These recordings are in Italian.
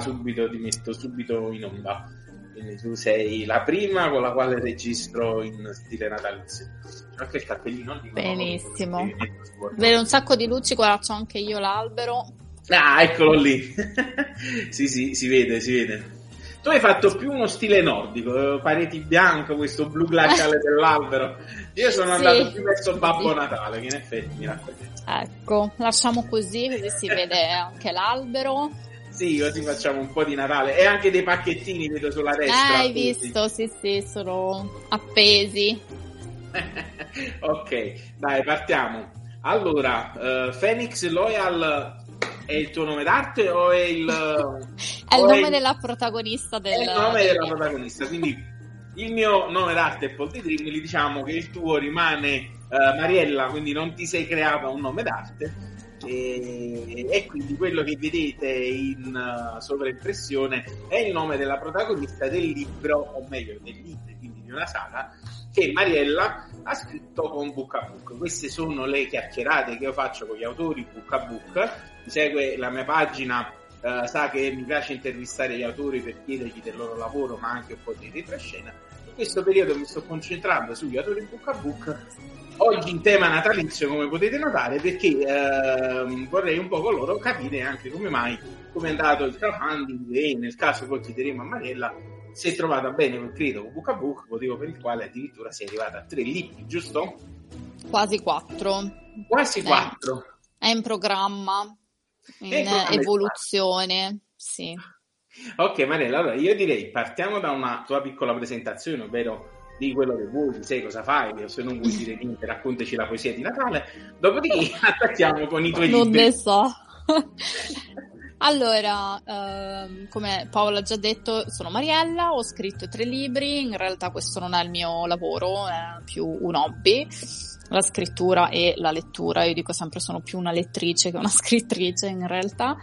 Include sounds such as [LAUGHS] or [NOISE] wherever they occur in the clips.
subito, ti metto subito in onda. Quindi tu sei la prima con la quale registro in stile natalizio. Anche il cappellino di Benissimo. Vedo un sacco di luci, qua c'ho anche io l'albero. Ah, eccolo lì. [LAUGHS] sì, sì, si vede, si vede. Tu hai fatto più uno stile nordico, pareti bianche, questo blu glaciale [LAUGHS] dell'albero. Io sono sì. andato più verso Babbo Natale, che in effetti mi raccoglie. Ecco, lasciamo così, così si vede anche l'albero. Sì, così facciamo un po' di Natale. E anche dei pacchettini vedo sulla destra. Eh, hai visto, sì, sì, sono appesi. [LAUGHS] ok, dai, partiamo. Allora, uh, Phoenix Loyal è il tuo nome d'arte o è il... [LAUGHS] è il nome è della protagonista del... È il nome della protagonista, quindi il mio nome d'arte è di Trimili, diciamo che il tuo rimane uh, Mariella, quindi non ti sei creata un nome d'arte e, e, quindi quello che vedete in uh, sovraimpressione è il nome della protagonista del libro, o meglio del libro, quindi di una saga, che Mariella ha scritto con Book a Book. Queste sono le chiacchierate che io faccio con gli autori Book a Book. Mi segue la mia pagina, uh, sa che mi piace intervistare gli autori per chiedergli del loro lavoro, ma anche un po' di retroscena. In questo periodo mi sto concentrando sugli autori Book a Book oggi in tema natalizio come potete notare perché eh, vorrei un po' con loro capire anche come mai come è andato il crowdfunding e nel caso poi chiederemo a Mariella si è trovata bene quel credo con Book a Book motivo per il quale addirittura si è arrivata a tre libri giusto? quasi quattro. Quasi eh, quattro. è in programma in, in evoluzione sì. Ok Mariella allora io direi partiamo da una tua piccola presentazione ovvero di quello che vuoi, sai cosa fai, o se non vuoi dire niente, raccontaci la poesia di Natale. Dopodiché [LAUGHS] attacchiamo con i tuoi non libri. Non ne so. [LAUGHS] Allora, ehm, come Paola ha già detto, sono Mariella, ho scritto tre libri, in realtà questo non è il mio lavoro, è più un hobby, la scrittura e la lettura, io dico sempre sono più una lettrice che una [LAUGHS] scrittrice in realtà.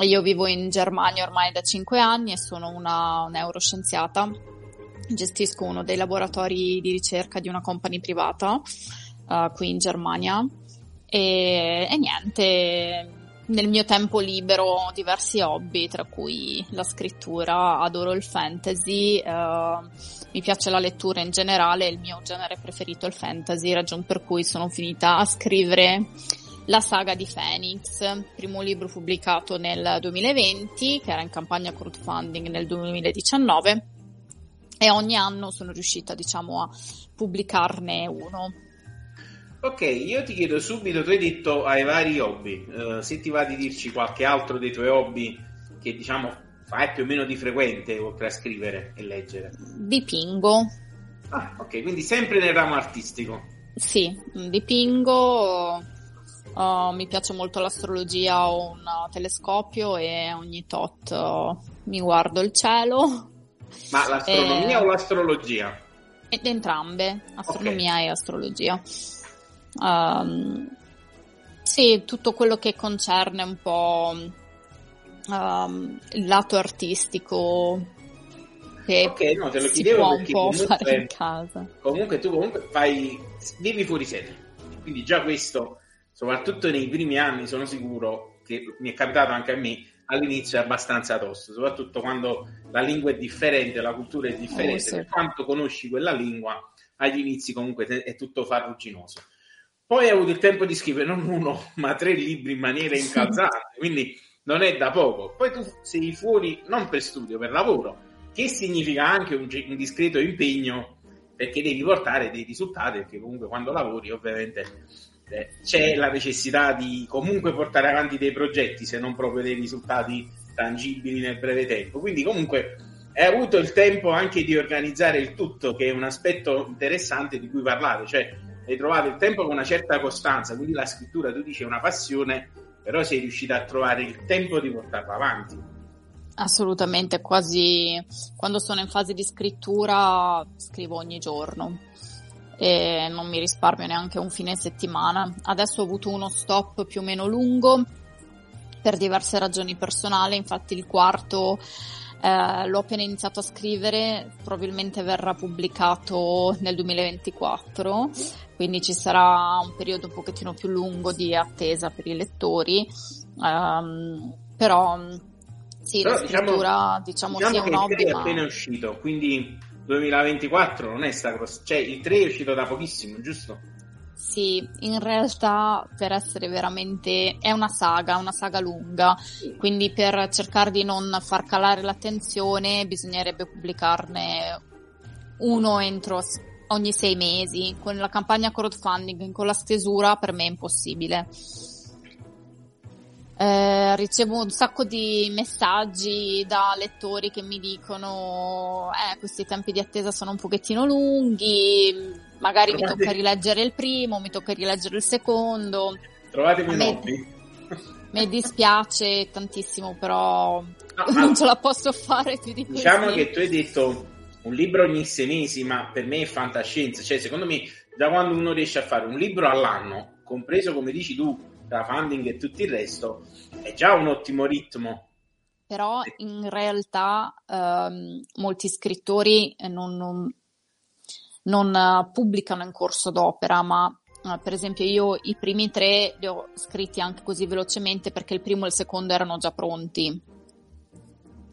Io vivo in Germania ormai da cinque anni e sono una neuroscienziata gestisco uno dei laboratori di ricerca di una company privata uh, qui in Germania. E, e, niente, nel mio tempo libero ho diversi hobby, tra cui la scrittura, adoro il fantasy, uh, mi piace la lettura in generale, il mio genere preferito è il fantasy, ragione per cui sono finita a scrivere la saga di Phoenix, primo libro pubblicato nel 2020, che era in campagna crowdfunding nel 2019 e ogni anno sono riuscita diciamo a pubblicarne uno. Ok, io ti chiedo subito, tu hai detto hai vari hobby, uh, se ti va di dirci qualche altro dei tuoi hobby che diciamo fai più o meno di frequente oltre a scrivere e leggere? Dipingo. Ah, ok, quindi sempre nel ramo artistico. Sì, dipingo, uh, mi piace molto l'astrologia, ho un telescopio e ogni tot uh, mi guardo il cielo ma l'astronomia eh, o l'astrologia? Entrambe, astronomia okay. e astrologia. Um, sì, tutto quello che concerne un po' um, il lato artistico ok, no, te lo chiedevo un po' comunque, fare in casa. Comunque tu comunque fai, vivi fuori sede, quindi già questo, soprattutto nei primi anni, sono sicuro che mi è capitato anche a me, all'inizio è abbastanza tosto, soprattutto quando la lingua è differente, la cultura è differente, oh, sì. per quanto conosci quella lingua, agli inizi comunque è tutto farruginoso. Poi hai avuto il tempo di scrivere non uno, [LAUGHS] ma tre libri in maniera incalzante, quindi non è da poco. Poi tu sei fuori non per studio, per lavoro, che significa anche un, un discreto impegno perché devi portare dei risultati, perché comunque quando lavori ovviamente eh, c'è la necessità di comunque portare avanti dei progetti, se non proprio dei risultati tangibili nel breve tempo. Quindi comunque hai avuto il tempo anche di organizzare il tutto, che è un aspetto interessante di cui parlare, cioè hai trovato il tempo con una certa costanza, quindi la scrittura tu dici è una passione, però sei riuscita a trovare il tempo di portarla avanti. Assolutamente, quasi quando sono in fase di scrittura scrivo ogni giorno e non mi risparmio neanche un fine settimana. Adesso ho avuto uno stop più o meno lungo per diverse ragioni personali, infatti il quarto eh, l'ho appena iniziato a scrivere, probabilmente verrà pubblicato nel 2024, quindi ci sarà un periodo un pochettino più lungo di attesa per i lettori, um, però Sì, Però, la diciamo, scrittura diciamo, diciamo, diciamo sia un hobby. è appena uscito, quindi 2024 non è sta cioè il 3 è uscito da pochissimo, giusto? Sì, in realtà per essere veramente è una saga, una saga lunga, quindi per cercare di non far calare l'attenzione bisognerebbe pubblicarne uno entro ogni sei mesi. Con la campagna crowdfunding, con la stesura per me è impossibile. Eh, ricevo un sacco di messaggi da lettori che mi dicono eh, questi tempi di attesa sono un pochettino lunghi, magari Trovate... mi tocca rileggere il primo, mi tocca rileggere il secondo. Trovatemi me... Mi dispiace tantissimo, però no, [LAUGHS] non ce la posso fare più di così. Diciamo che tu hai detto un libro ogni sei mesi, ma per me è fantascienza. Cioè, secondo me, da quando uno riesce a fare un libro all'anno, compreso come dici tu, crowdfunding e tutto il resto, è già un ottimo ritmo. Però in realtà ehm, molti scrittori non, non, non uh, pubblicano in corso d'opera, ma uh, per esempio io i primi tre li ho scritti anche così velocemente perché il primo e il secondo erano già pronti.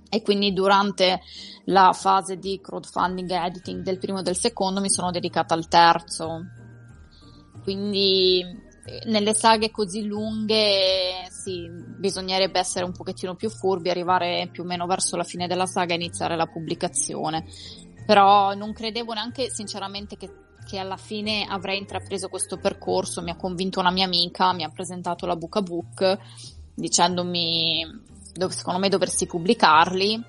E quindi durante la fase di crowdfunding e editing del primo e del secondo mi sono dedicata al terzo. Quindi nelle saghe così lunghe sì, bisognerebbe essere un pochettino più furbi, arrivare più o meno verso la fine della saga e iniziare la pubblicazione. Però non credevo neanche sinceramente che, che alla fine avrei intrapreso questo percorso, mi ha convinto una mia amica, mi ha presentato la Book a Book dicendomi secondo me dovresti pubblicarli.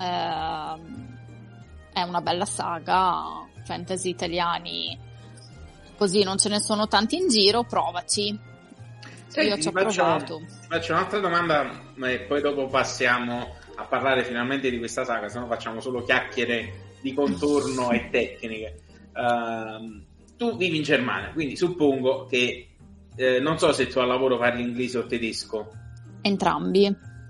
Eh, è una bella saga, fantasy italiani così non ce ne sono tanti in giro, provaci. Senti, Io ci ho faccio, provato. Faccio un'altra domanda e poi dopo passiamo a parlare finalmente di questa saga, se no facciamo solo chiacchiere di contorno e tecniche. Uh, tu vivi in Germania, quindi suppongo che eh, non so se tu al lavoro parli inglese o tedesco. Entrambi.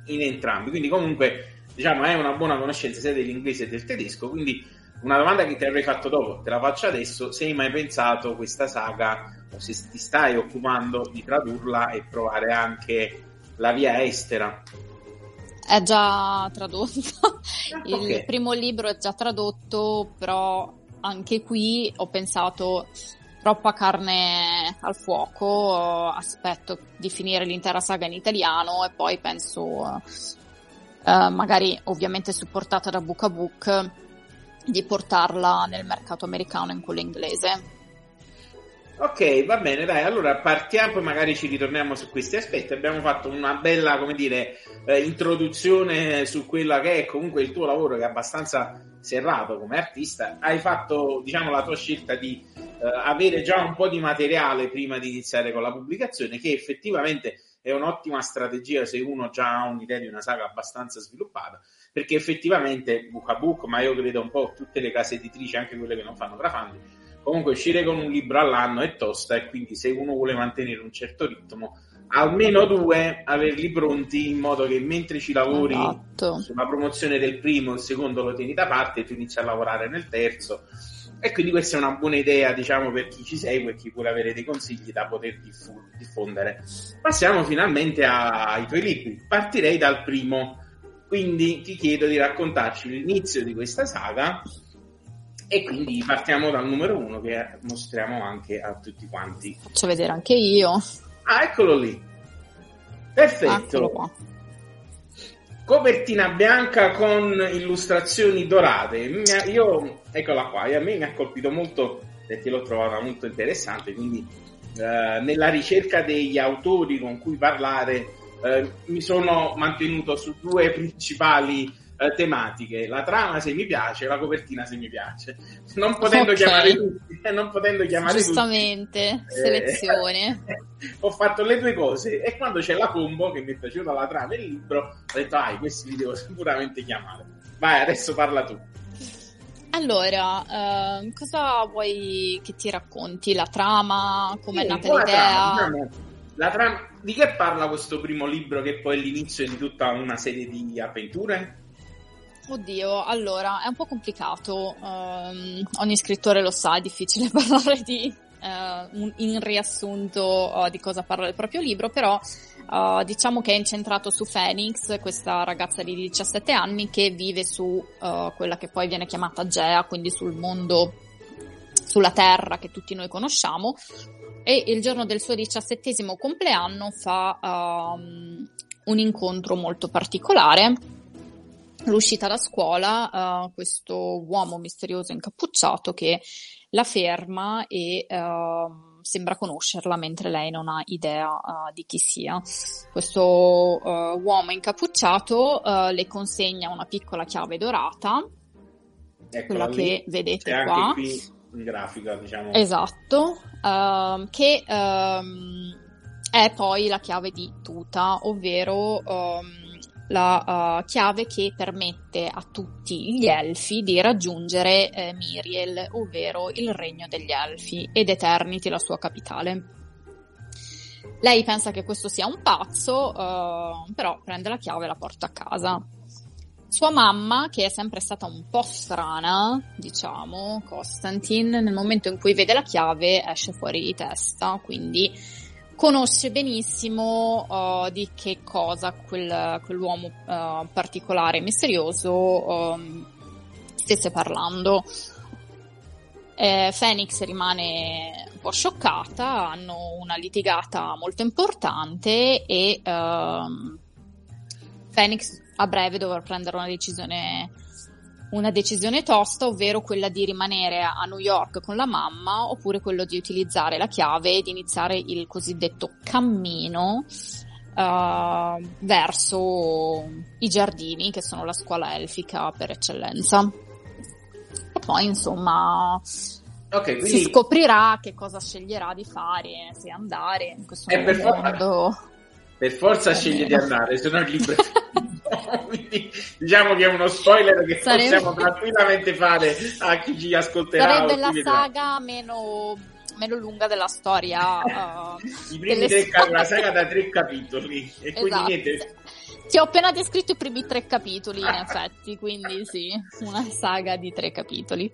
In entrambi, quindi comunque diciamo hai una buona conoscenza sia dell'inglese che del tedesco, quindi una domanda che ti avrei fatto dopo, te la faccio adesso, se hai mai pensato questa saga o se ti stai occupando di tradurla e provare anche la via estera? È già tradotto, [LAUGHS] il okay. primo libro è già tradotto, però anche qui ho pensato troppa carne al fuoco, aspetto di finire l'intera saga in italiano e poi penso, uh, magari ovviamente supportata da Book a Book, di portarla nel mercato americano in quello inglese. Ok, va bene, dai, allora partiamo, poi magari ci ritorniamo su questi aspetti. Abbiamo fatto una bella, come dire, eh, introduzione su quella che è comunque il tuo lavoro, che è abbastanza serrato come artista. Hai fatto, diciamo, la tua scelta di eh, avere già un po' di materiale prima di iniziare con la pubblicazione, che effettivamente è un'ottima strategia se uno già ha un'idea di una saga abbastanza sviluppata perché effettivamente book a book, ma io credo un po' tutte le case editrici, anche quelle che non fanno crowdfunding, comunque uscire con un libro all'anno è tosta e quindi se uno vuole mantenere un certo ritmo, almeno due averli pronti in modo che mentre ci lavori esatto. sulla promozione del primo, il secondo lo tieni da parte e tu inizi a lavorare nel terzo. E quindi questa è una buona idea, diciamo, per chi ci segue e chi vuole avere dei consigli da poter diffondere. Passiamo finalmente ai tuoi libri. Partirei dal primo, quindi ti chiedo di raccontarci l'inizio di questa saga e quindi partiamo dal numero uno che mostriamo anche a tutti quanti. Faccio vedere anche io. Ah, eccolo lì. Perfetto. Copertina bianca con illustrazioni dorate. Io, eccola qua, a me mi ha colpito molto perché l'ho trovata molto interessante, quindi eh, nella ricerca degli autori con cui parlare eh, mi sono mantenuto su due principali eh, tematiche, la trama se mi piace, la copertina se mi piace. Non potendo okay. chiamare tutti, eh, non potendo chiamare Giustamente, tutti, selezione. [LAUGHS] ho fatto le due cose e quando c'è la combo che mi è piaciuta la trama e il libro, ho detto, ah, questi li devo [LAUGHS] sicuramente chiamare. Vai, adesso parla tu. Allora, uh, cosa vuoi che ti racconti? La trama? Com'è sì, nata l'idea? Trama, diciamo, la trama, di che parla questo primo libro che poi è l'inizio di tutta una serie di avventure? Oddio, allora, è un po' complicato, um, ogni scrittore lo sa, è difficile [LAUGHS] parlare di, uh, un, in riassunto uh, di cosa parla il proprio libro, però Uh, diciamo che è incentrato su Phoenix, questa ragazza di 17 anni che vive su quella che poi viene chiamata Gea, quindi sul mondo, sulla Terra che tutti noi conosciamo. E il giorno del suo diciassettesimo compleanno fa um, un incontro molto particolare. L'uscita da scuola, uh, questo uomo misterioso incappucciato che la ferma e uh, sembra conoscerla mentre lei non ha idea uh, di chi sia. Questo uh, uomo incappucciato le consegna una piccola chiave dorata, Eccola quella lì. che vedete C'è qua. qui in grafica, diciamo. Esatto, ehm, che ehm, è poi la chiave di tuta, ovvero ehm, la eh, chiave che permette a tutti gli elfi di raggiungere eh, Miriel, ovvero il regno degli elfi, ed Eternity, la sua capitale. Lei pensa che questo sia un pazzo, eh, però prende la chiave e la porta a casa. Sua mamma, che è sempre stata un po' strana, diciamo, Constantine, nel momento in cui vede la chiave esce fuori di testa, quindi conosce benissimo uh, di che cosa quel, quell'uomo uh, particolare e misterioso um, stesse parlando. Eh, Phoenix rimane un po' scioccata, hanno una litigata molto importante e um, Phoenix a breve dovrà prendere una decisione, una decisione tosta, ovvero quella di rimanere a New York con la mamma oppure quello di utilizzare la chiave ed iniziare il cosiddetto cammino uh, verso i giardini, che sono la scuola elfica per eccellenza. E poi, insomma, Ok, si quindi scoprirà che cosa sceglierà di fare, se andare in questo for- mondo. per forza sceglie di andare, se no il libro. [LAUGHS] Quindi diciamo che è uno spoiler che Sarebbe- possiamo tranquillamente fare a chi ci ascolterà. Sarebbe la saga meno, meno lunga della storia. uh, I primi tre, ca- storie. una saga da tre capitoli. E quindi Esatto. niente. Ti ho appena descritto i primi tre capitoli, in effetti, quindi sì, una saga di tre capitoli.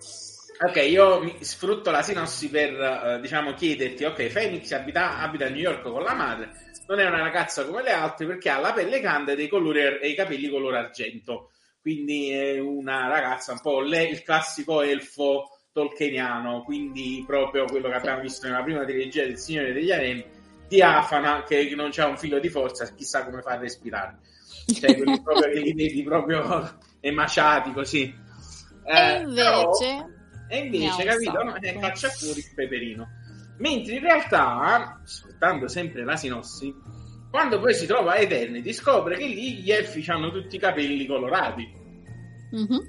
Ok, io sfrutto la sinossi per, eh, diciamo, chiederti, ok, Phoenix abita, abita a New York con la madre, non è una ragazza come le altre perché ha la pelle candida e colori, e i capelli color argento, quindi è una ragazza un po' le- il classico elfo tolkieniano, quindi proprio quello che abbiamo visto nella prima trilogia del Signore degli Anelli, diafana, che non c'ha un filo di forza, chissà come fa a respirare. Cioè, quelli proprio che li vedi proprio [LAUGHS] emaciati così. e Eh, però- invece... e Ne invece, capito? No? Caccia fuori il peperino. Mentre in realtà, sfruttando sempre la sinossi, quando poi si trova a Eternity, scopre che lì gli elfi hanno tutti i capelli colorati. Mhm.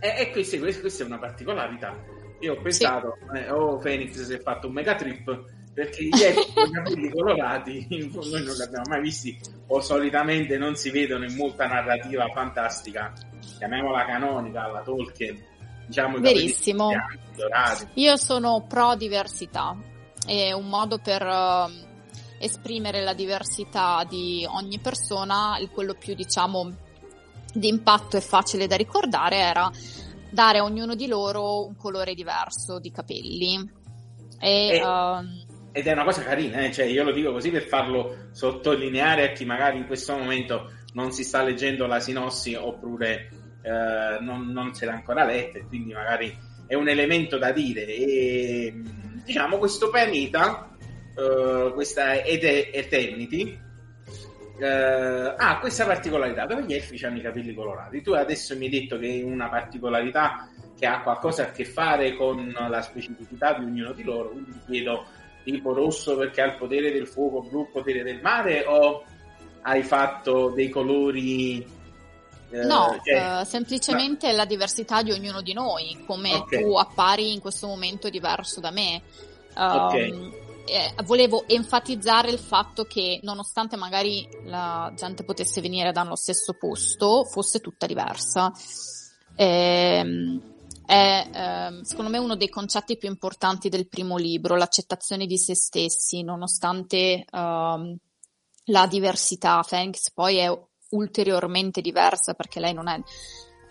E, e questa, questa è una particolarità. Io ho pensato, eh, oh, Phoenix si è fatto un mega trip perché gli elfi con i capelli [LAUGHS] colorati noi non li abbiamo mai visti o solitamente non si vedono in molta narrativa fantastica, chiamiamola canonica, alla Tolkien. Diciamo Verissimo. dorati. Io sono pro diversità, è un modo per ehm, esprimere la diversità di ogni persona, il quello più diciamo di impatto e facile da ricordare era dare a ognuno di loro un colore diverso di capelli. E, E- ehm, Ed è una cosa carina, eh? cioè io lo dico così per farlo sottolineare a chi magari in questo momento non si sta leggendo la sinossi oppure eh, non, non se l'ha ancora letta e quindi magari è un elemento da dire. E, diciamo questo pianeta, eh, questa Ete- Eternity, eh, ha questa particolarità dove gli elfi hanno i capelli colorati. Tu adesso mi hai detto che è una particolarità che ha qualcosa a che fare con la specificità di ognuno di loro, quindi chiedo tipo rosso perché ha il potere del fuoco, blu il potere del mare o hai fatto dei colori no, cioè- eh, semplicemente la diversità di ognuno di noi, come Ok. tu appari in questo momento diverso da me. Ok. Um, eh, volevo enfatizzare il fatto che nonostante magari la gente potesse venire dallo stesso posto, fosse tutta diversa. Ehm, è ehm, secondo me uno dei concetti più importanti del primo libro, l'accettazione di se stessi, nonostante ehm, la diversità. Phoenix poi è ulteriormente diversa perché lei non è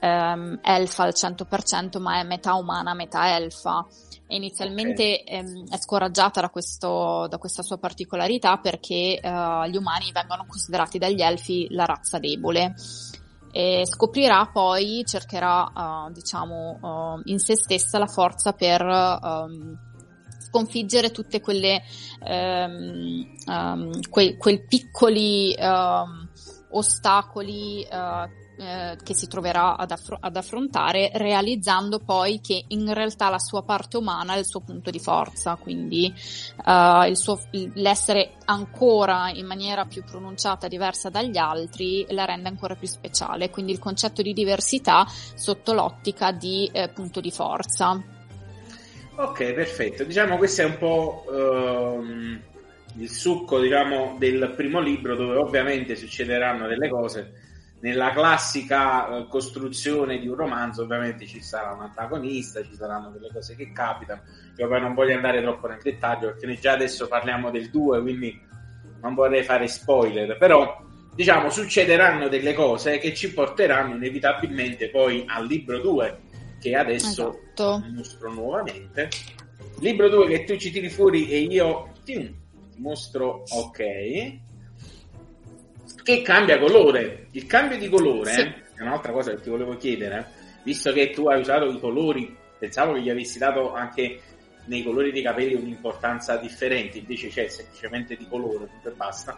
ehm, elfa al 100%, ma è metà umana, metà elfa. E inizialmente okay. ehm, è scoraggiata da, questo, da, questa sua particolarità perché eh, gli umani vengono considerati dagli elfi la razza debole. E scoprirà poi, cercherà, uh, diciamo, uh, in se stessa la forza per um, sconfiggere tutte quelle um, um, quei, quei, piccoli ostacoli uh, eh, che si troverà ad, affr- ad, affrontare, realizzando poi che in realtà la sua parte umana è il suo punto di forza, quindi uh, suo, l'essere ancora in maniera più pronunciata diversa dagli altri la rende ancora più speciale, quindi il concetto di diversità sotto l'ottica di eh, punto di forza. Ok, perfetto. Diciamo questo è un po' ehm, il succo diciamo, del primo libro dove ovviamente succederanno delle cose nella classica eh, costruzione di un romanzo ovviamente ci sarà un antagonista, ci saranno delle cose che capitano. Io poi non voglio andare troppo nel dettaglio perché noi già adesso parliamo del 2, quindi non vorrei fare spoiler, però diciamo succederanno delle cose che ci porteranno inevitabilmente poi al libro 2 che adesso esatto. mostro nuovamente. Libro 2 che tu ci tiri fuori e io ti mostro ok che cambia colore. Il cambio di colore sì. eh, è un'altra cosa che ti volevo chiedere, visto che tu hai usato i colori, pensavo che gli avessi dato anche nei colori dei capelli un'importanza differente, invece c'è semplicemente di colore, tutto e basta.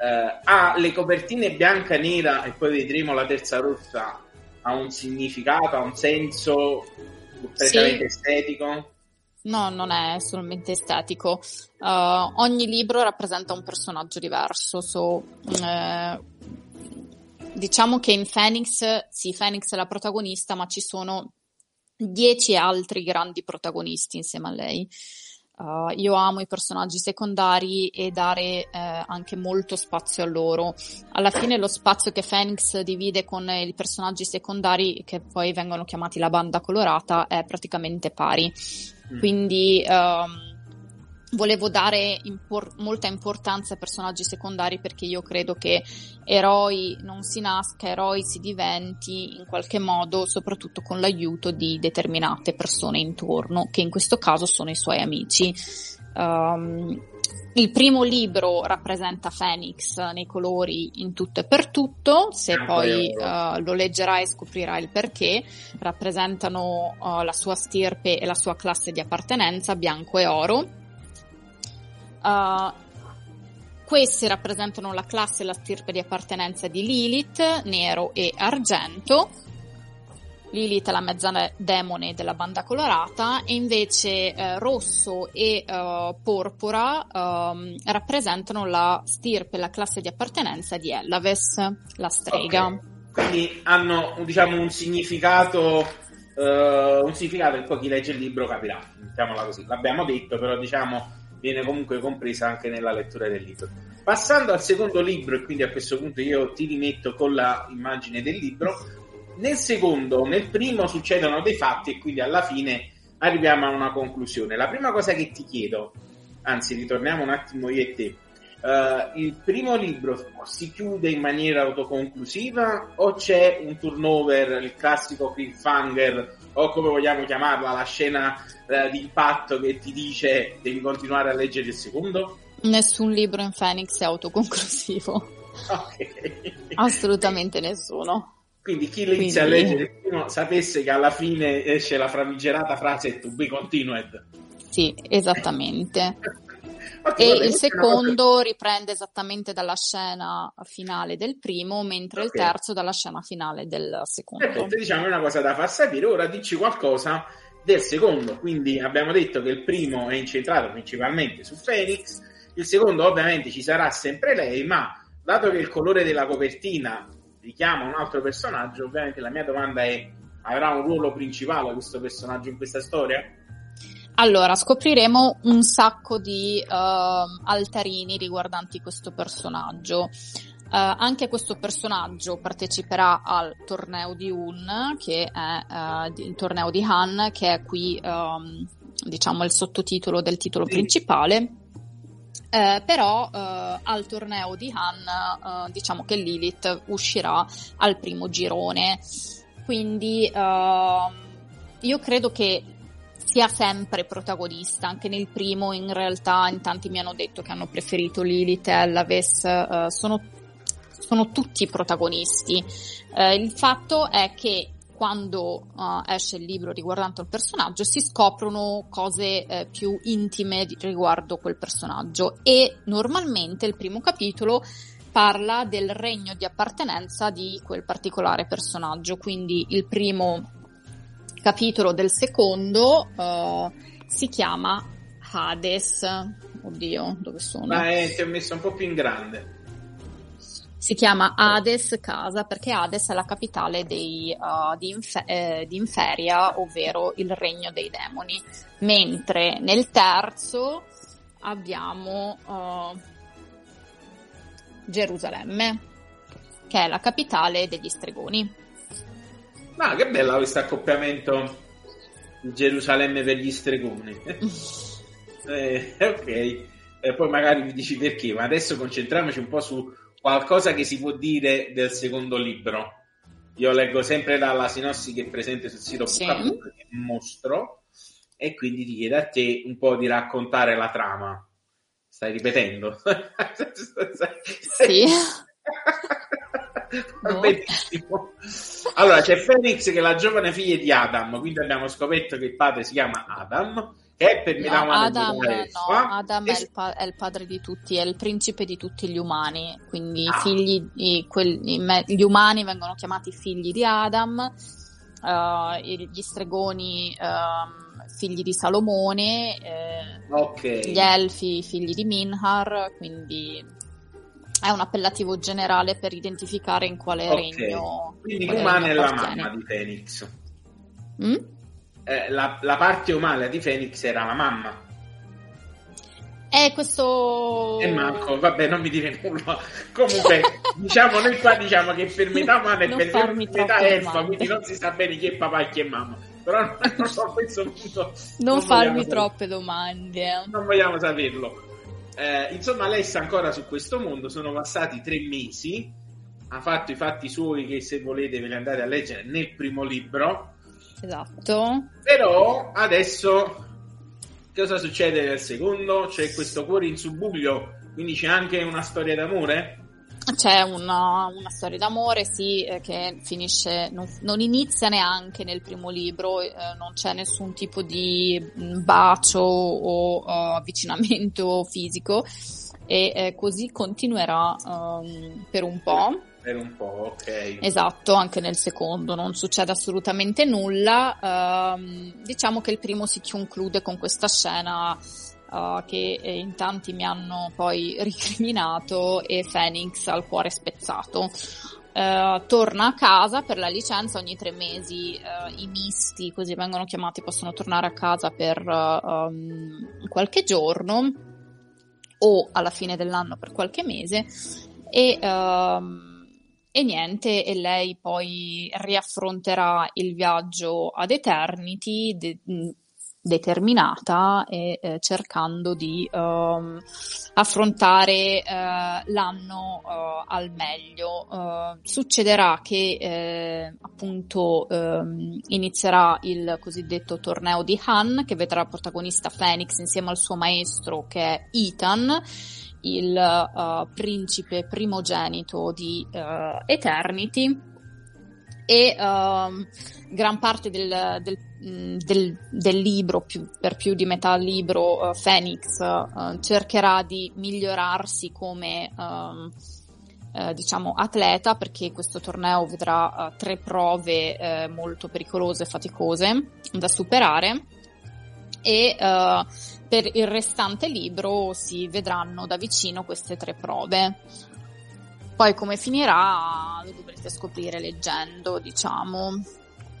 Uh, ha le copertine bianca e nera e poi vedremo la terza rossa ha un significato, ha un senso completamente sì. estetico? No, non è solamente estetico. Uh, ogni libro rappresenta un personaggio diverso. So, uh, diciamo che in Phoenix, sì, Phoenix è la protagonista, ma ci sono dieci altri grandi protagonisti insieme a lei. Uh, io amo i personaggi secondari e dare eh, anche molto spazio a loro. Alla fine lo spazio che Phoenix divide con i personaggi secondari, che poi vengono chiamati la banda colorata, è praticamente pari. Mm. Quindi um, volevo dare impor- molta importanza ai personaggi secondari perché io credo che eroi non si nasca, eroi si diventi in qualche modo, soprattutto con l'aiuto di determinate persone intorno, che in questo caso sono i suoi amici. Um, il primo libro rappresenta Phoenix nei colori in tutto e per tutto, se poi uh, lo leggerai scoprirai il perché, rappresentano uh, la sua stirpe e la sua classe di appartenenza, bianco e oro. Uh, questi rappresentano la classe e la stirpe di appartenenza di Lilith, nero e argento, Lilith è la mezza demone della banda colorata e invece eh, rosso e eh, porpora eh, rappresentano la stirpe, la classe di appartenenza di Ellaves, la strega. Okay. Quindi hanno diciamo un significato uh, un significato che poi chi legge il libro capirà, mettiamola così. L'abbiamo detto, però diciamo viene comunque compresa anche nella lettura del libro. Passando al secondo libro, e quindi a questo punto io ti rimetto con l'immagine del libro, nel secondo, nel primo succedono dei fatti e quindi alla fine arriviamo a una conclusione. La prima cosa che ti chiedo, anzi ritorniamo un attimo io e te, Uh, il primo libro si chiude in maniera autoconclusiva o c'è un turnover, il classico cliffhanger o come vogliamo chiamarla, la scena uh, di impatto che ti dice devi continuare a leggere il secondo? Nessun libro in Phoenix è autoconclusivo. [LAUGHS] Ok. Assolutamente nessuno. Quindi chi inizia Quindi... a leggere il primo sapesse che alla fine esce la famigerata frase to be continued. Sì, esattamente. [LAUGHS] e il secondo riprende esattamente dalla scena finale del primo, mentre okay. il terzo dalla scena finale del secondo. Perfetto, diciamo una cosa da far sapere. Ora dici qualcosa del secondo. Quindi abbiamo detto che il primo è incentrato principalmente su Phoenix, il secondo ovviamente ci sarà sempre lei, ma dato che il colore della copertina richiama un altro personaggio, ovviamente la mia domanda è: avrà un ruolo principale questo personaggio in questa storia? Allora, scopriremo un sacco di uh, altarini riguardanti questo personaggio. Uh, anche questo personaggio parteciperà al torneo di Un, che è uh, il torneo di Han, che è qui, um, diciamo, il sottotitolo del titolo sì. principale. Eh, però eh, al torneo di Han eh, diciamo che Lilith uscirà al primo girone quindi uh, io credo che sia sempre protagonista, anche nel primo in realtà in tanti mi hanno detto che hanno preferito Lilith e Elaves, uh, sono, sono, tutti protagonisti. Uh, il fatto è che quando uh, esce il libro riguardante il personaggio si scoprono cose eh, più intime riguardo quel personaggio e normalmente il primo capitolo parla del regno di appartenenza di quel particolare personaggio, quindi il primo capitolo del secondo uh, si chiama Hades. Oddio, dove sono? Ma è, ti ho messo un po' più in grande. Si chiama Hades Casa perché Hades è la capitale dei, uh, di, Infe- eh, di, Inferia, ovvero il regno dei demoni. Mentre nel terzo abbiamo uh, Gerusalemme, che è la capitale degli stregoni. Ma che bella questo accoppiamento Gerusalemme per gli stregoni. [LAUGHS] eh, ok, e poi magari mi dici perché, ma adesso concentriamoci un po' su qualcosa che si può dire del secondo libro. Io leggo sempre dalla sinossi che è presente sul sito sì. Che mostro, e quindi ti chiedo a te un po' di raccontare la trama. Stai ripetendo? [LAUGHS] sì. no. [LAUGHS] Benissimo. Allora, c'è Phoenix che è la giovane figlia di Adam, quindi abbiamo scoperto che il padre si chiama Adam, che è per no, Adam, no, Adam è, il pa- è, il padre di tutti, è il principe di tutti gli umani, quindi ah. figli, i, quelli, gli umani vengono chiamati figli di Adam, uh, gli stregoni... Uh, figli di Salomone, eh, okay. gli elfi figli di Minhar, quindi è un appellativo generale per identificare in quale okay. regno. Quindi umana è la mamma di Phoenix. Mm? Eh, la, la, parte umana di Phoenix era la mamma. E questo. E Marco, vabbè, non mi dire nulla. Comunque, [LAUGHS] diciamo, noi qua diciamo che per metà umana e per metà elfa, quindi non si sa bene chi è papà e chi è mamma però non so [LAUGHS] questo punto. Non, non farmi troppe domande. Non vogliamo saperlo. Eh, insomma, lei sta ancora su questo mondo, sono passati tre mesi, ha fatto i fatti suoi che se volete ve li andate a leggere nel primo libro. Esatto. Però adesso cosa succede nel secondo? C'è questo cuore in subbuglio, quindi c'è anche una storia d'amore? C'è una, una, storia d'amore, sì, eh, che finisce, non, non, inizia neanche nel primo libro, eh, non c'è nessun tipo di mm, bacio o uh, avvicinamento [LAUGHS] fisico e eh, così continuerà um, per un po'. Per un po', ok. Esatto, anche nel secondo non succede assolutamente nulla. Uh, diciamo che il primo si conclude con questa scena uh, che eh, in tanti mi hanno poi [LAUGHS] ricriminato e Phoenix al cuore spezzato. Uh, torna a casa per la licenza ogni tre mesi uh, i misti così vengono chiamati possono tornare a casa per uh, um, qualche giorno o alla fine dell'anno per qualche mese e, um, e niente e lei poi riaffronterà il viaggio ad Eternity de- determinata e eh, cercando di um, affrontare uh, l'anno uh, al meglio. Uh, succederà che appunto um, inizierà il cosiddetto torneo di Han che vedrà protagonista Phoenix insieme al suo maestro che è Ethan il principe primogenito di Eternity e um, gran parte del, del, mm, del, del libro, più, per più di metà libro, uh, Phoenix uh, cercherà di migliorarsi come uh, diciamo atleta perché questo torneo vedrà tre prove eh, molto pericolose e faticose da superare e per il restante libro si vedranno da vicino queste tre prove. Poi come finirà lo dovrete scoprire leggendo, diciamo.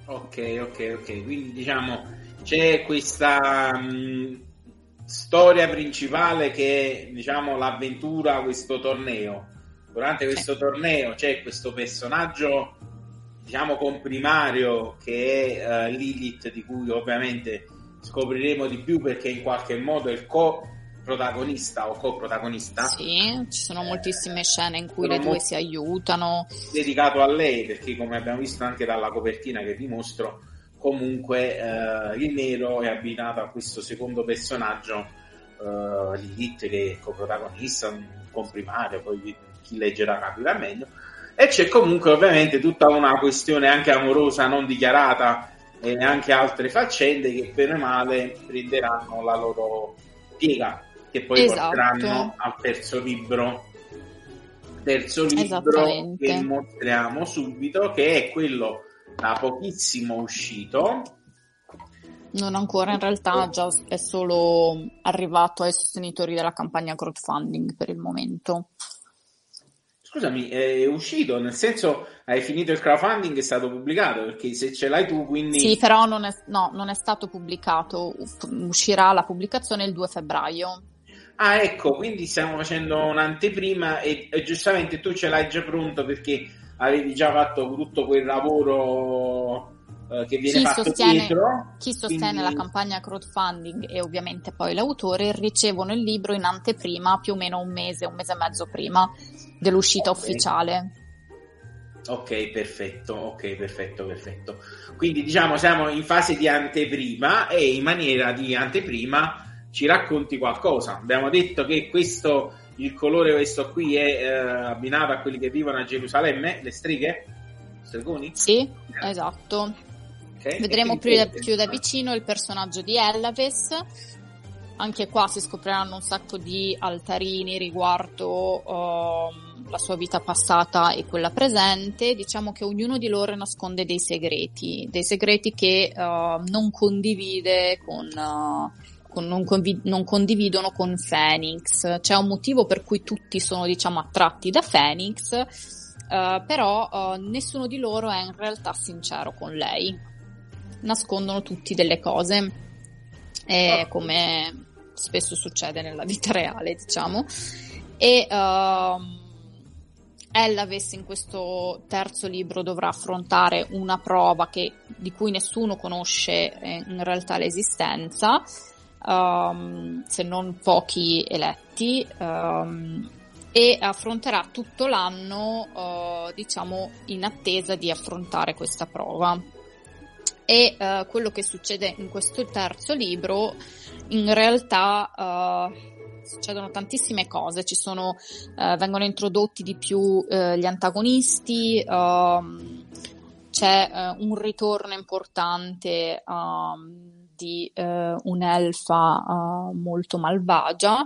Ok, ok, ok. Quindi diciamo c'è questa mh, mm, storia principale che è diciamo l'avventura, questo torneo. Durante questo sì. torneo c'è questo personaggio diciamo comprimario che è uh, Lilith di cui ovviamente scopriremo di più perché in qualche modo è il co protagonista o coprotagonista. Sì, ci sono moltissime scene in cui le due si aiutano. Dedicato a lei, perché come abbiamo visto anche dalla copertina che vi mostro, comunque eh, il nero è abbinato a questo secondo personaggio, eh, Lilith, che è coprotagonista, un comprimario, poi chi leggerà capirà meglio. E c'è comunque ovviamente tutta una questione anche amorosa non dichiarata e anche altre faccende che bene o male prenderanno la loro piega che poi esatto. porteranno al terzo libro. Terzo libro che mostriamo subito che è quello da pochissimo uscito. Non ancora in realtà già è solo arrivato ai sostenitori della campagna crowdfunding per il momento Scusami, è uscito, nel senso hai finito il crowdfunding è stato pubblicato, perché se ce l'hai tu quindi... Sì, però non è, no, non è stato pubblicato, uscirà la pubblicazione il 2 febbraio. Ah, ecco, quindi stiamo facendo un'anteprima e, e giustamente tu ce l'hai già pronto perché avevi già fatto tutto quel lavoro eh, che viene chi fatto sostiene, dietro. Chi sostiene quindi... la campagna crowdfunding e ovviamente poi l'autore ricevono il libro in anteprima più o meno un mese, un mese e mezzo prima dell'uscita okay. ufficiale. Ok, perfetto, ok, perfetto, perfetto. Quindi diciamo siamo in fase di anteprima e in maniera di anteprima ci racconti qualcosa. Abbiamo detto che questo, il colore questo qui è eh, abbinato a quelli che vivono a Gerusalemme, le streghe? Stregoni? Sì, esatto. Okay. Vedremo più da, più da, vicino il personaggio di Ellaves. Anche qua si scopriranno un sacco di altarini riguardo uh, la sua vita passata e quella presente. Diciamo che ognuno di loro nasconde dei segreti, dei segreti che uh, non condivide con, uh, con non, convi- non, condividono con Phoenix. C'è un motivo per cui tutti sono, diciamo, attratti da Phoenix, uh, però uh, nessuno di loro è in realtà sincero con lei nascondono tutti delle cose, eh, come spesso succede nella vita reale, diciamo. E uh, Ellavess in questo terzo libro dovrà affrontare una prova che, di cui nessuno conosce eh, in realtà l'esistenza, um, se non pochi eletti. Um, e affronterà tutto l'anno, uh, diciamo, in attesa di affrontare questa prova e uh, quello che succede in questo terzo libro in realtà uh, succedono tantissime cose, ci sono, uh, vengono introdotti di più gli antagonisti, ehm, c'è un ritorno importante ehm, di un'elfa molto malvagia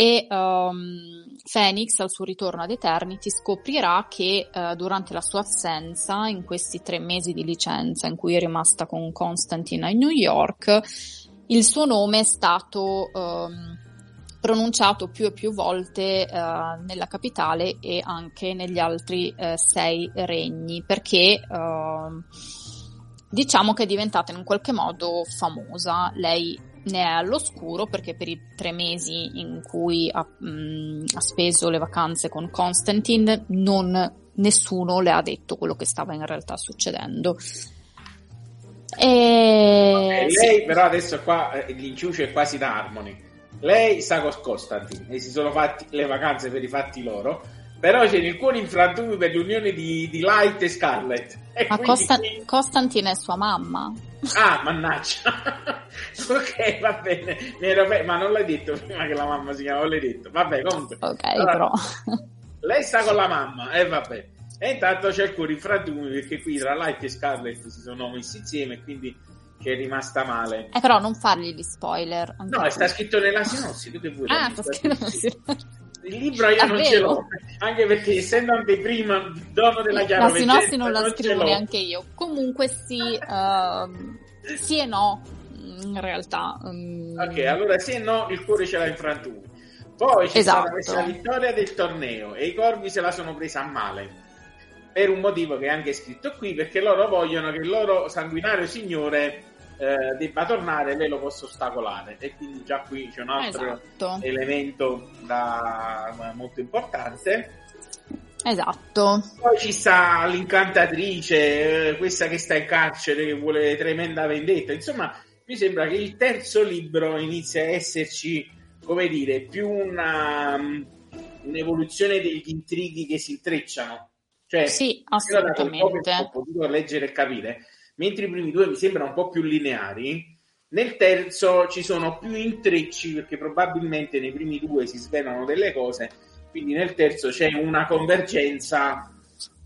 e um, Phoenix al suo ritorno ad Eternity scoprirà che uh, durante la sua assenza, in questi tre mesi di licenza in cui è rimasta con Constantine a New York, il suo nome è stato um, pronunciato più e più volte uh, nella capitale e anche negli altri uh, sei regni perché uh, diciamo che è diventata in qualche modo famosa. Lei ne è all'oscuro perché per i tre mesi in cui ha, mh, mm, ha speso le vacanze con Constantine non, nessuno le ha detto quello che stava in realtà succedendo. E... Okay, lei però adesso qua eh, l'inciucio è quasi da Harmony. Lei sta con Constantine e si sono fatti le vacanze per i fatti loro però c'è nel cuore infrantumi per l'unione di, di Light e Scarlet. E Ma Costa- qui... Costantine è sua mamma. Ah, mannaggia. [LAUGHS] ok, va bene. Ma non l'hai detto prima che la mamma si chiama, l'hai detto. Vabbè, comunque. Ok, allora, però. lei sta con la mamma, e eh, vabbè. E intanto c'è il cuore infrantumi perché qui tra Light e Scarlet si sono messi insieme quindi che è rimasta male. Eh, però non fargli gli spoiler. No, sta scritto nella sinossi, tu che vuoi? Ah, sta scritto nella sinossi. Il libro io non ce l'ho, anche perché essendo anteprima dono della chiave La sinossi non la non scrivo neanche io. Comunque sì, uh, sì e no, in realtà. Um... Ok, allora sì e no, il cuore ce l'ha in frantumi. Poi c'è esatto. stata questa vittoria del torneo e i corvi se la sono presa a male. Per un motivo che è anche scritto qui, perché loro vogliono che il loro sanguinario signore eh, debba tornare, lei lo possa ostacolare. E quindi già qui c'è un altro esatto. elemento da, molto importante. Esatto. Poi ci sta l'incantatrice, eh, questa che sta in carcere, che vuole tremenda vendetta. Insomma, mi sembra che il terzo libro inizia a esserci come dire, più una, un'evoluzione degli intrighi che si intrecciano. Cioè, sì, assolutamente. Ho potuto leggere e capire, mentre i primi due mi sembrano un po' più lineari, nel terzo ci sono più intrecci perché probabilmente nei primi due si svelano delle cose, quindi nel terzo c'è una convergenza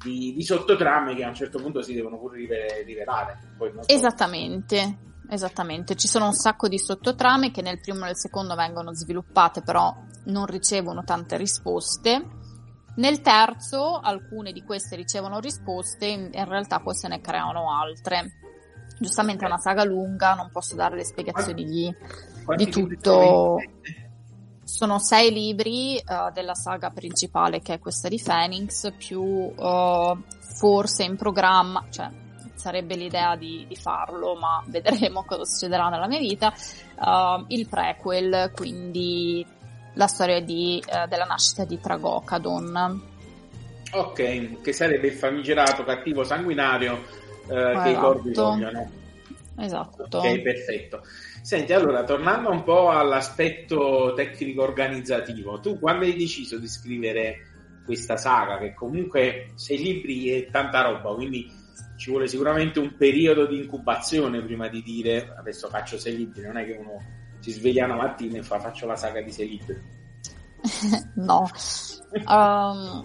di, di sottotrame che a un certo punto si devono pure rivelare. So. Esattamente, esattamente. Ci sono un sacco di sottotrame che nel primo e nel secondo vengono sviluppate, però non ricevono tante risposte nel terzo alcune di queste ricevono risposte, in, realtà poi se ne creano altre. Giustamente è una saga lunga, non posso dare le spiegazioni di, di tutto. Sono sei libri uh, della saga principale che è questa di Phoenix, più uh, forse in programma, cioè sarebbe l'idea di, di, farlo, ma [LAUGHS] vedremo cosa succederà nella mia vita. Uh, il prequel, quindi la storia di, eh, della nascita di Tragocadon. Ok, che sarebbe il famigerato cattivo sanguinario eh, esatto. che i corvi vogliono. Esatto. Ok, perfetto. Senti, allora, tornando un po' all'aspetto tecnico-organizzativo, tu quando hai deciso di scrivere questa saga, che comunque sei libri e tanta roba, quindi ci vuole sicuramente un periodo di incubazione prima di dire adesso faccio sei libri, non è che uno si sveglia una mattina e fa faccio la saga di sei libri. [LAUGHS] no. Um,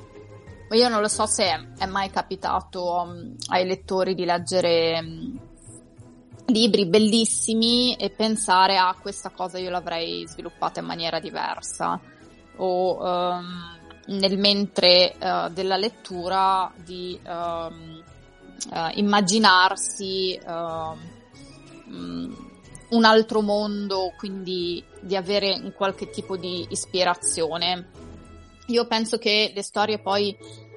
io non lo so se è mai capitato um, ai lettori di leggere um, libri bellissimi e pensare a ah, questa cosa io l'avrei sviluppata in maniera diversa o um, nel mentre uh, della lettura di uh, immaginarsi um, un altro mondo, quindi di avere un qualche tipo di ispirazione. Io penso che le storie poi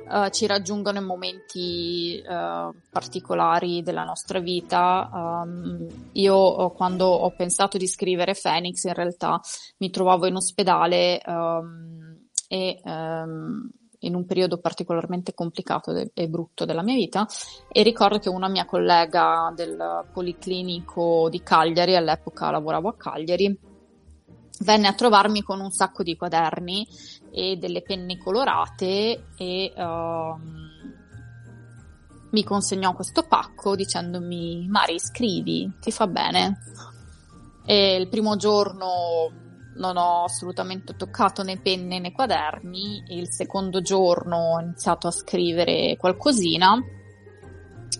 uh, ci raggiungano in momenti uh, particolari della nostra vita. Um, io quando ho pensato di scrivere Phoenix in realtà mi trovavo in ospedale um, e um, in un periodo particolarmente complicato e brutto della mia vita e ricordo che una mia collega del Policlinico di Cagliari, all'epoca lavoravo a Cagliari, venne a trovarmi con un sacco di quaderni e delle penne colorate e uh, mi consegnò questo pacco dicendomi Mari scrivi, ti fa bene. E il primo giorno non ho assolutamente toccato né penne né quaderni. Il secondo giorno ho iniziato a scrivere qualcosina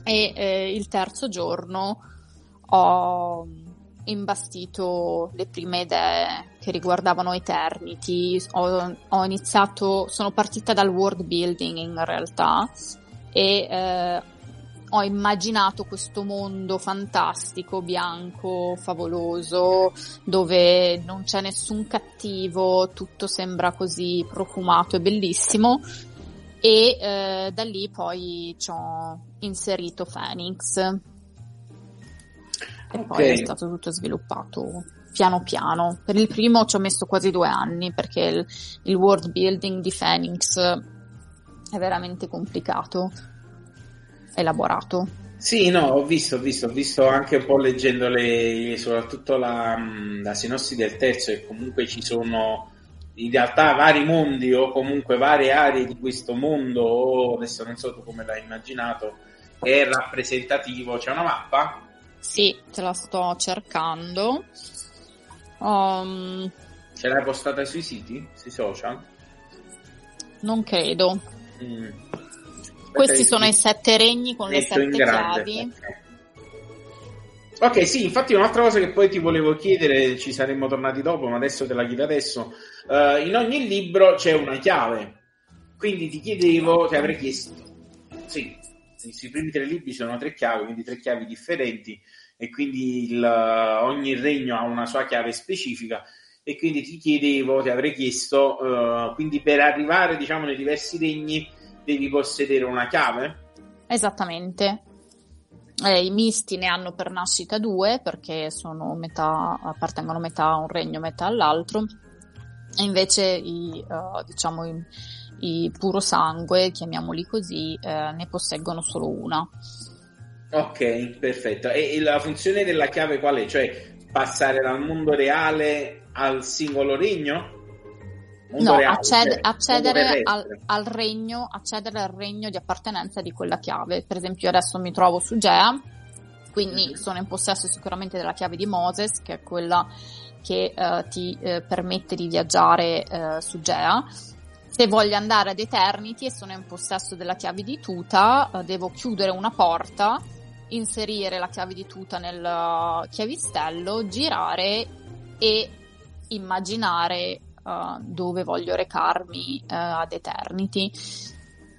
e eh, il terzo giorno ho imbastito le prime idee che riguardavano Eternity. Ho, ho iniziato, sono partita dal world building in realtà e eh, ho immaginato questo mondo fantastico, bianco, favoloso, dove non c'è nessun cattivo, tutto sembra così profumato e bellissimo. E eh, da lì poi ci ho inserito Phoenix. E okay. poi è stato tutto sviluppato piano piano. Per il primo ci ho messo quasi due anni perché il, il world building di Phoenix è veramente complicato elaborato. Sì, no, ho visto, ho visto, ho visto anche un po' leggendo le, soprattutto la, la sinossi del terzo, e comunque ci sono in realtà vari mondi o comunque varie aree di questo mondo, o adesso non so tu come l'hai immaginato, è rappresentativo. C'è una mappa? Sì, te la sto cercando. Um, Ce l'hai postata sui siti, sui social? Non credo. Mm. Questi sono i sette regni con le sette chiavi. Ok, sì, infatti un'altra cosa che poi ti volevo chiedere, ci saremmo tornati dopo, ma adesso te la chiedo adesso. Uh, in ogni libro c'è una chiave, quindi ti chiedevo, ti avrei chiesto, sì, sui primi tre libri sono tre chiavi, quindi tre chiavi differenti e quindi il, ogni regno ha una sua chiave specifica e quindi ti chiedevo, ti avrei chiesto, uh, quindi per arrivare diciamo nei diversi regni devi possedere una chiave? Esattamente. Eh, I misti ne hanno per nascita due perché metà, appartengono metà a un regno, metà all'altro. E invece i, uh, diciamo, i, i, puro sangue, chiamiamoli così, eh, ne posseggono solo una. Ok, perfetto. E, e la funzione della chiave qual è? Cioè passare dal mondo reale al singolo regno? No, reale, acced- cioè, accedere, al, al, regno, accedere al regno di appartenenza di quella chiave. Per esempio, adesso mi trovo su Gea, quindi mm-hmm. sono in possesso sicuramente della chiave di Moses, che è quella che uh, ti uh, permette di viaggiare uh, su Gea. Se voglio andare ad Eternity e sono in possesso della chiave di tuta, devo chiudere una porta, inserire la chiave di tuta nel chiavistello, girare e immaginare uh, dove voglio recarmi uh, ad Eternity.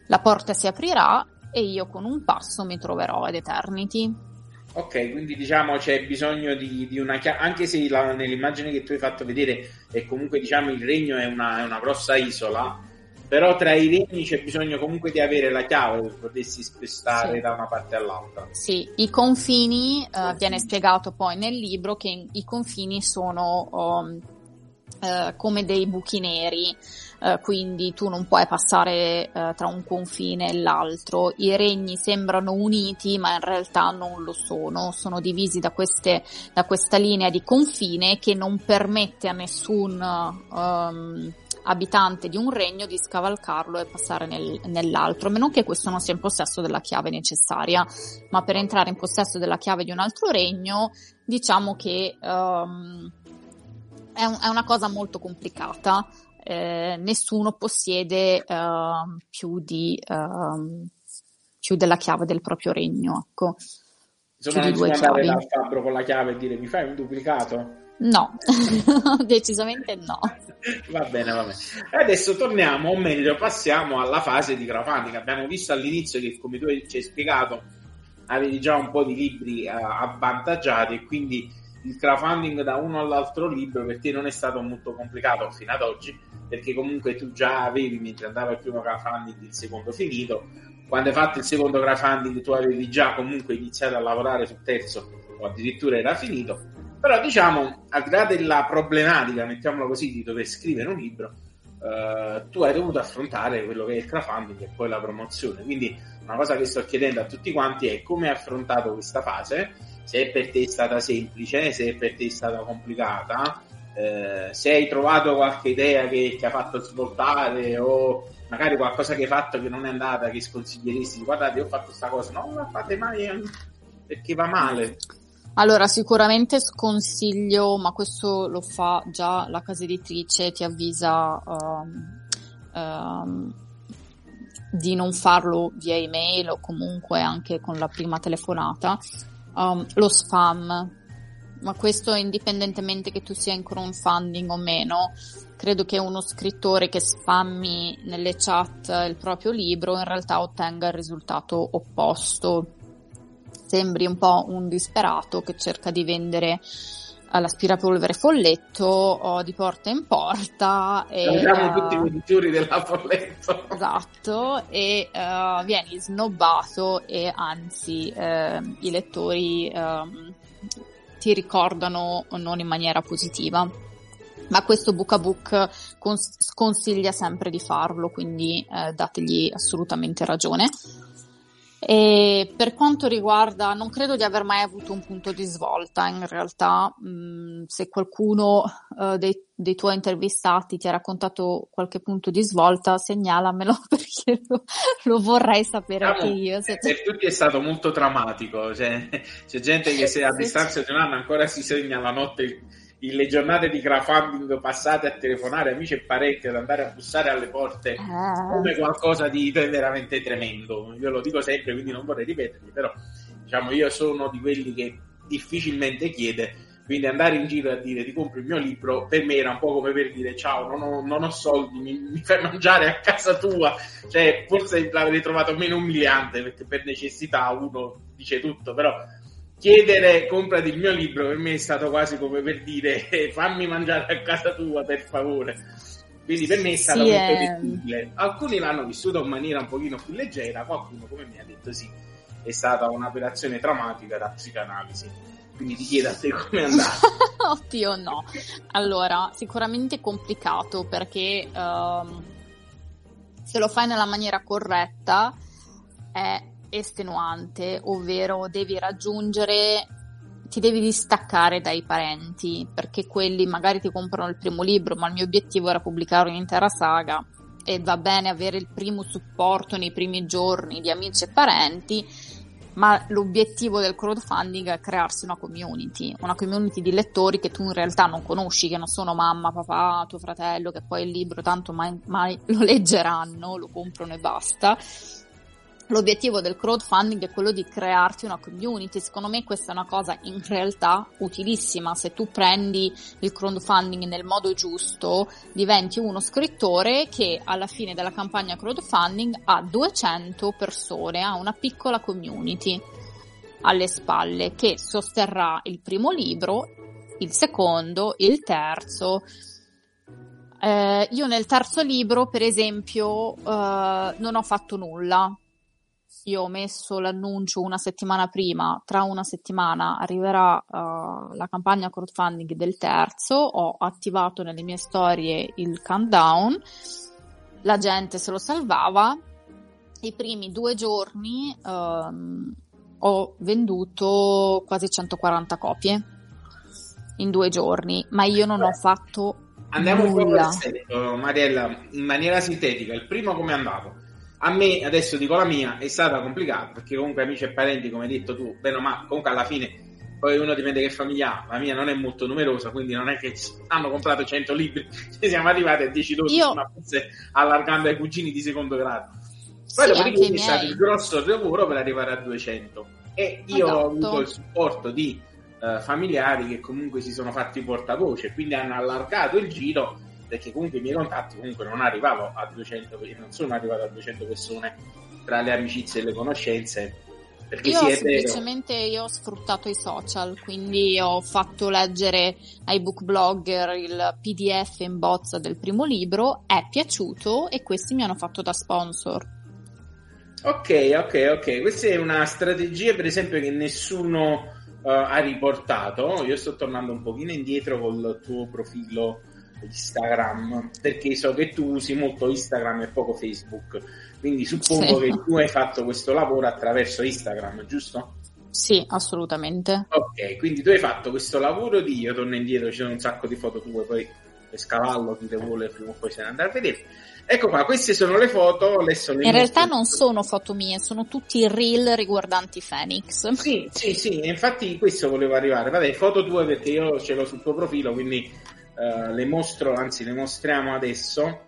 La porta si aprirà e io con un passo mi troverò ad Eternity. Ok, quindi diciamo c'è bisogno di, di una chiave, anche se la, nell'immagine che tu hai fatto vedere è comunque diciamo il regno è una, è una grossa isola, però tra i regni c'è bisogno comunque di avere la chiave per potersi spostare sì. da una parte all'altra. Sì, i confini, uh, viene spiegato poi nel libro che i confini sono um, eh, come dei buchi neri, eh, quindi tu non puoi passare eh, tra un confine e l'altro. I regni sembrano uniti, ma in realtà non lo sono, sono divisi da, queste, da questa linea di confine che non permette a nessun um, abitante di un regno di scavalcarlo e passare nel, nell'altro, a meno che questo non sia in possesso della chiave necessaria. Ma per entrare in possesso della chiave di un altro regno, diciamo che um, è, un, è una cosa molto complicata. Eh, nessuno possiede uh, più, di, uh, più della chiave del proprio regno. Ecco. Insomma, non si può andare dal fabbro con la chiave e dire mi fai un duplicato? No, [LAUGHS] decisamente no. va bene, va bene. Adesso torniamo, o meglio, passiamo alla fase di crowdfunding. Abbiamo visto all'inizio che, come tu ci hai spiegato, avevi già un po' di libri uh, avvantaggiati e quindi il crowdfunding da uno all'altro libro per te non è stato molto complicato fino ad oggi, perché comunque tu già avevi, mentre andava il primo crowdfunding, il secondo finito. Quando hai fatto il secondo crowdfunding tu avevi già comunque iniziato a lavorare sul terzo o addirittura era finito. Però diciamo, al di là della problematica, mettiamola così, di dover scrivere un libro, Uh, tu hai dovuto affrontare quello che è il crowdfunding e poi la promozione. Quindi una cosa che sto chiedendo a tutti quanti è come hai affrontato questa fase se per te è stata semplice, se per te è stata complicata, eh, se hai trovato qualche idea che ti ha fatto svoltare o magari qualcosa che hai fatto che non è andata, che sconsiglieresti, guardate, ho fatto questa cosa, non la fate mai eh, perché va male. Allora, sicuramente sconsiglio, ma questo lo fa già la casa editrice, ti avvisa um, um, di non farlo via email o comunque anche con la prima telefonata, um, lo spam, ma questo indipendentemente che tu sia in crowdfunding o meno, credo che uno scrittore che spammi nelle chat il proprio libro in realtà ottenga il risultato opposto. Sembri un po' un disperato che cerca di vendere all'aspirapolvere folletto oh, di porta in porta. Siamo uh, tutti venditori della folletto. Esatto, e uh, vieni snobbato e anzi uh, i lettori uh, ti ricordano non in maniera positiva. Ma questo book a book cons- consiglia sempre di farlo, quindi eh, dategli assolutamente ragione. E per quanto riguarda, non credo di aver mai avuto un punto di svolta, in realtà mh, mm, se qualcuno uh, dei, dei, tuoi intervistati ti ha raccontato qualche punto di svolta, segnalamelo [LAUGHS] perché lo, lo vorrei sapere anche io. Se per tutti è stato molto drammatico, cioè, c'è gente che se a [LAUGHS] distanza di un anno ancora si segna la notte le giornate di crowdfunding passate a telefonare amici e parenti ad andare a bussare alle porte ah. come qualcosa di veramente tremendo io lo dico sempre quindi non vorrei ripetermi però diciamo io sono di quelli che difficilmente chiede quindi andare in giro a dire ti compri il mio libro per me era un po' come per dire ciao non ho, non ho soldi mi, mi, fai mangiare a casa tua cioè forse l'avrei trovato meno umiliante perché per necessità uno dice tutto però chiedere comprati il mio libro per me è stato quasi come per dire eh, fammi mangiare a casa tua per favore. Quindi per me è stato sì, molto è... difficile. Alcuni l'hanno vissuto in maniera un pochino più leggera qualcuno come mi ha detto sì è stata un'operazione traumatica da psicanalisi. Quindi ti chiedo a te come è [LAUGHS] andata oddio no. Allora sicuramente complicato perché um, se lo fai nella maniera corretta è estenuante, ovvero devi raggiungere ti devi distaccare dai parenti, perché quelli magari ti comprano il primo libro, ma il mio obiettivo era pubblicare un'intera saga e va bene avere il primo supporto nei primi giorni di amici e parenti, ma l'obiettivo del crowdfunding è crearsi una community, una community di lettori che tu in realtà non conosci, che non sono mamma, papà, tuo fratello, che poi il libro tanto mai, mai lo leggeranno, lo comprano e basta L'obiettivo del crowdfunding è quello di crearti una community. Secondo me questa è una cosa in realtà utilissima. Se tu prendi il crowdfunding nel modo giusto, diventi uno scrittore che alla fine della campagna crowdfunding ha 200 persone, ha una piccola community alle spalle che sosterrà il primo libro, il secondo, il terzo. Eh, io nel terzo libro, per esempio, eh, non ho fatto nulla io ho messo l'annuncio una settimana prima, tra una settimana arriverà uh, la campagna crowdfunding del terzo, ho attivato nelle mie storie il countdown, la gente se lo salvava, i primi due giorni um, ho venduto quasi 140 copie in due giorni, ma io non Beh, ho fatto Andiamo nulla. un po' per Mariella, in maniera sintetica, il primo come è andato? A me, adesso dico la mia, è stata complicata perché comunque amici e parenti, come hai detto tu, bene ma comunque alla fine poi uno dipende che famiglia ha, la mia non è molto numerosa, quindi non è che hanno comprato 100 libri, [LAUGHS] ci siamo arrivati a 10-12, Io... ma forse allargando ai cugini di secondo grado. Poi sì, dopodiché è stato il grosso lavoro per arrivare a 200 e io esatto. ho avuto il supporto di uh, familiari che comunque si sono fatti portavoce, quindi hanno allargato il giro perché comunque i miei contatti comunque non arrivavo a 200 non sono arrivato a 200 persone tra le amicizie e le conoscenze perché io semplicemente io ho sfruttato i social quindi ho fatto leggere ai book blogger il pdf in bozza del primo libro è piaciuto e questi mi hanno fatto da sponsor. Ok ok ok questa è una strategia per esempio che nessuno uh, ha riportato. Io sto tornando un pochino indietro col tuo profilo Instagram perché so che tu usi molto Instagram e poco Facebook quindi suppongo sì. che tu hai fatto questo lavoro attraverso Instagram giusto? Sì, assolutamente. Ok, quindi tu hai fatto questo lavoro di io torno indietro, ci sono un sacco di foto tue, poi le scavallo chi le vuole prima o poi se ne andare a vedere. Ecco qua, queste sono le foto. Le In realtà non sono foto mie, sono tutti reel riguardanti Phoenix. Sì, sì, sì, infatti questo volevo arrivare. Vabbè, foto tue perché io ce l'ho sul tuo profilo, quindi eh, le mostro, anzi le mostriamo adesso.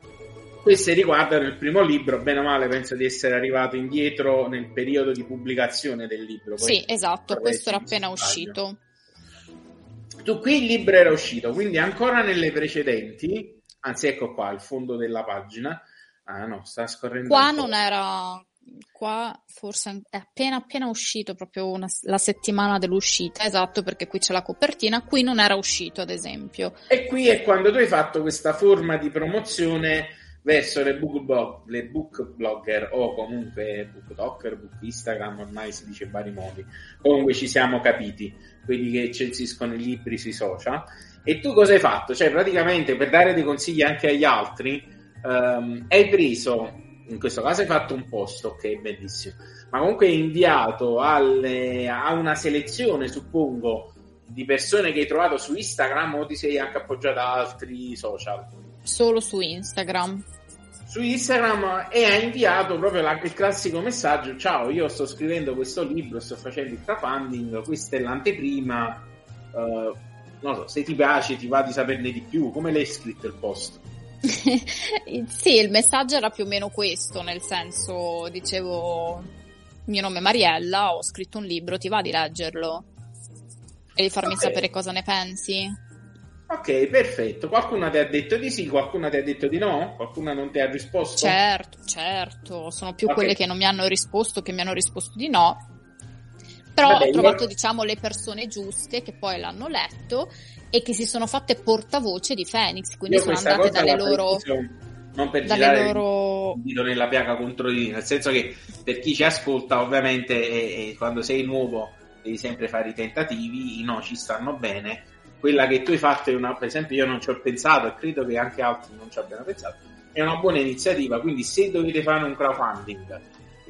Queste riguardano il primo libro, bene o male penso di essere arrivato indietro nel periodo di pubblicazione del libro. Poi sì, esatto, questo era appena uscito. Tu qui il libro era uscito, quindi ancora nelle precedenti, anzi ecco qua, il fondo della pagina. Ah no, sta scorrendo. Qua non era qua forse è appena appena uscito proprio una, la settimana dell'uscita, esatto, perché qui c'è la copertina, qui non era uscito ad esempio. E qui è quando tu hai fatto questa forma di promozione verso le book, blog, le book blogger o comunque book talker, book Instagram, ormai si dice vari modi. Comunque ci siamo capiti, quelli che censiscono i libri sui social. E tu cosa hai fatto? Cioè, praticamente per dare dei consigli anche agli altri, um, hai preso in questo caso hai fatto un post, ok, bellissimo, ma comunque hai inviato alle, a una selezione, suppongo, di persone che hai trovato su Instagram o ti sei anche appoggiato a altri social? Solo su Instagram. Su Instagram e hai inviato proprio la, il classico messaggio: Ciao, io sto scrivendo questo libro, sto facendo il crowdfunding, questa è l'anteprima. Uh, non so, se ti piace, ti va di saperne di più. Come l'hai scritto il post? [LAUGHS] sì, il messaggio era più o meno questo, nel senso, dicevo, mio nome è Mariella, ho scritto un libro, ti va di leggerlo? E di farmi okay. sapere cosa ne pensi? Ok, perfetto. Qualcuno ti ha detto di sì, qualcuno ti ha detto di no? Qualcuno non ti ha risposto? Certo, certo. Sono più okay. quelle che non mi hanno risposto che mi hanno risposto di no. Però Vabbè, ho trovato, io... diciamo, le persone giuste che poi l'hanno letto e che si sono fatte portavoce di Phoenix, quindi Io sono andate dalle loro non per girare loro... il dito nella piaga contro di nel senso che per chi ci ascolta ovviamente e, e quando sei nuovo devi sempre fare i tentativi, i no ci stanno bene. Quella che tu hai fatto è una, per esempio io non ci ho pensato e credo che anche altri non ci abbiano pensato è una buona iniziativa quindi se dovete fare un crowdfunding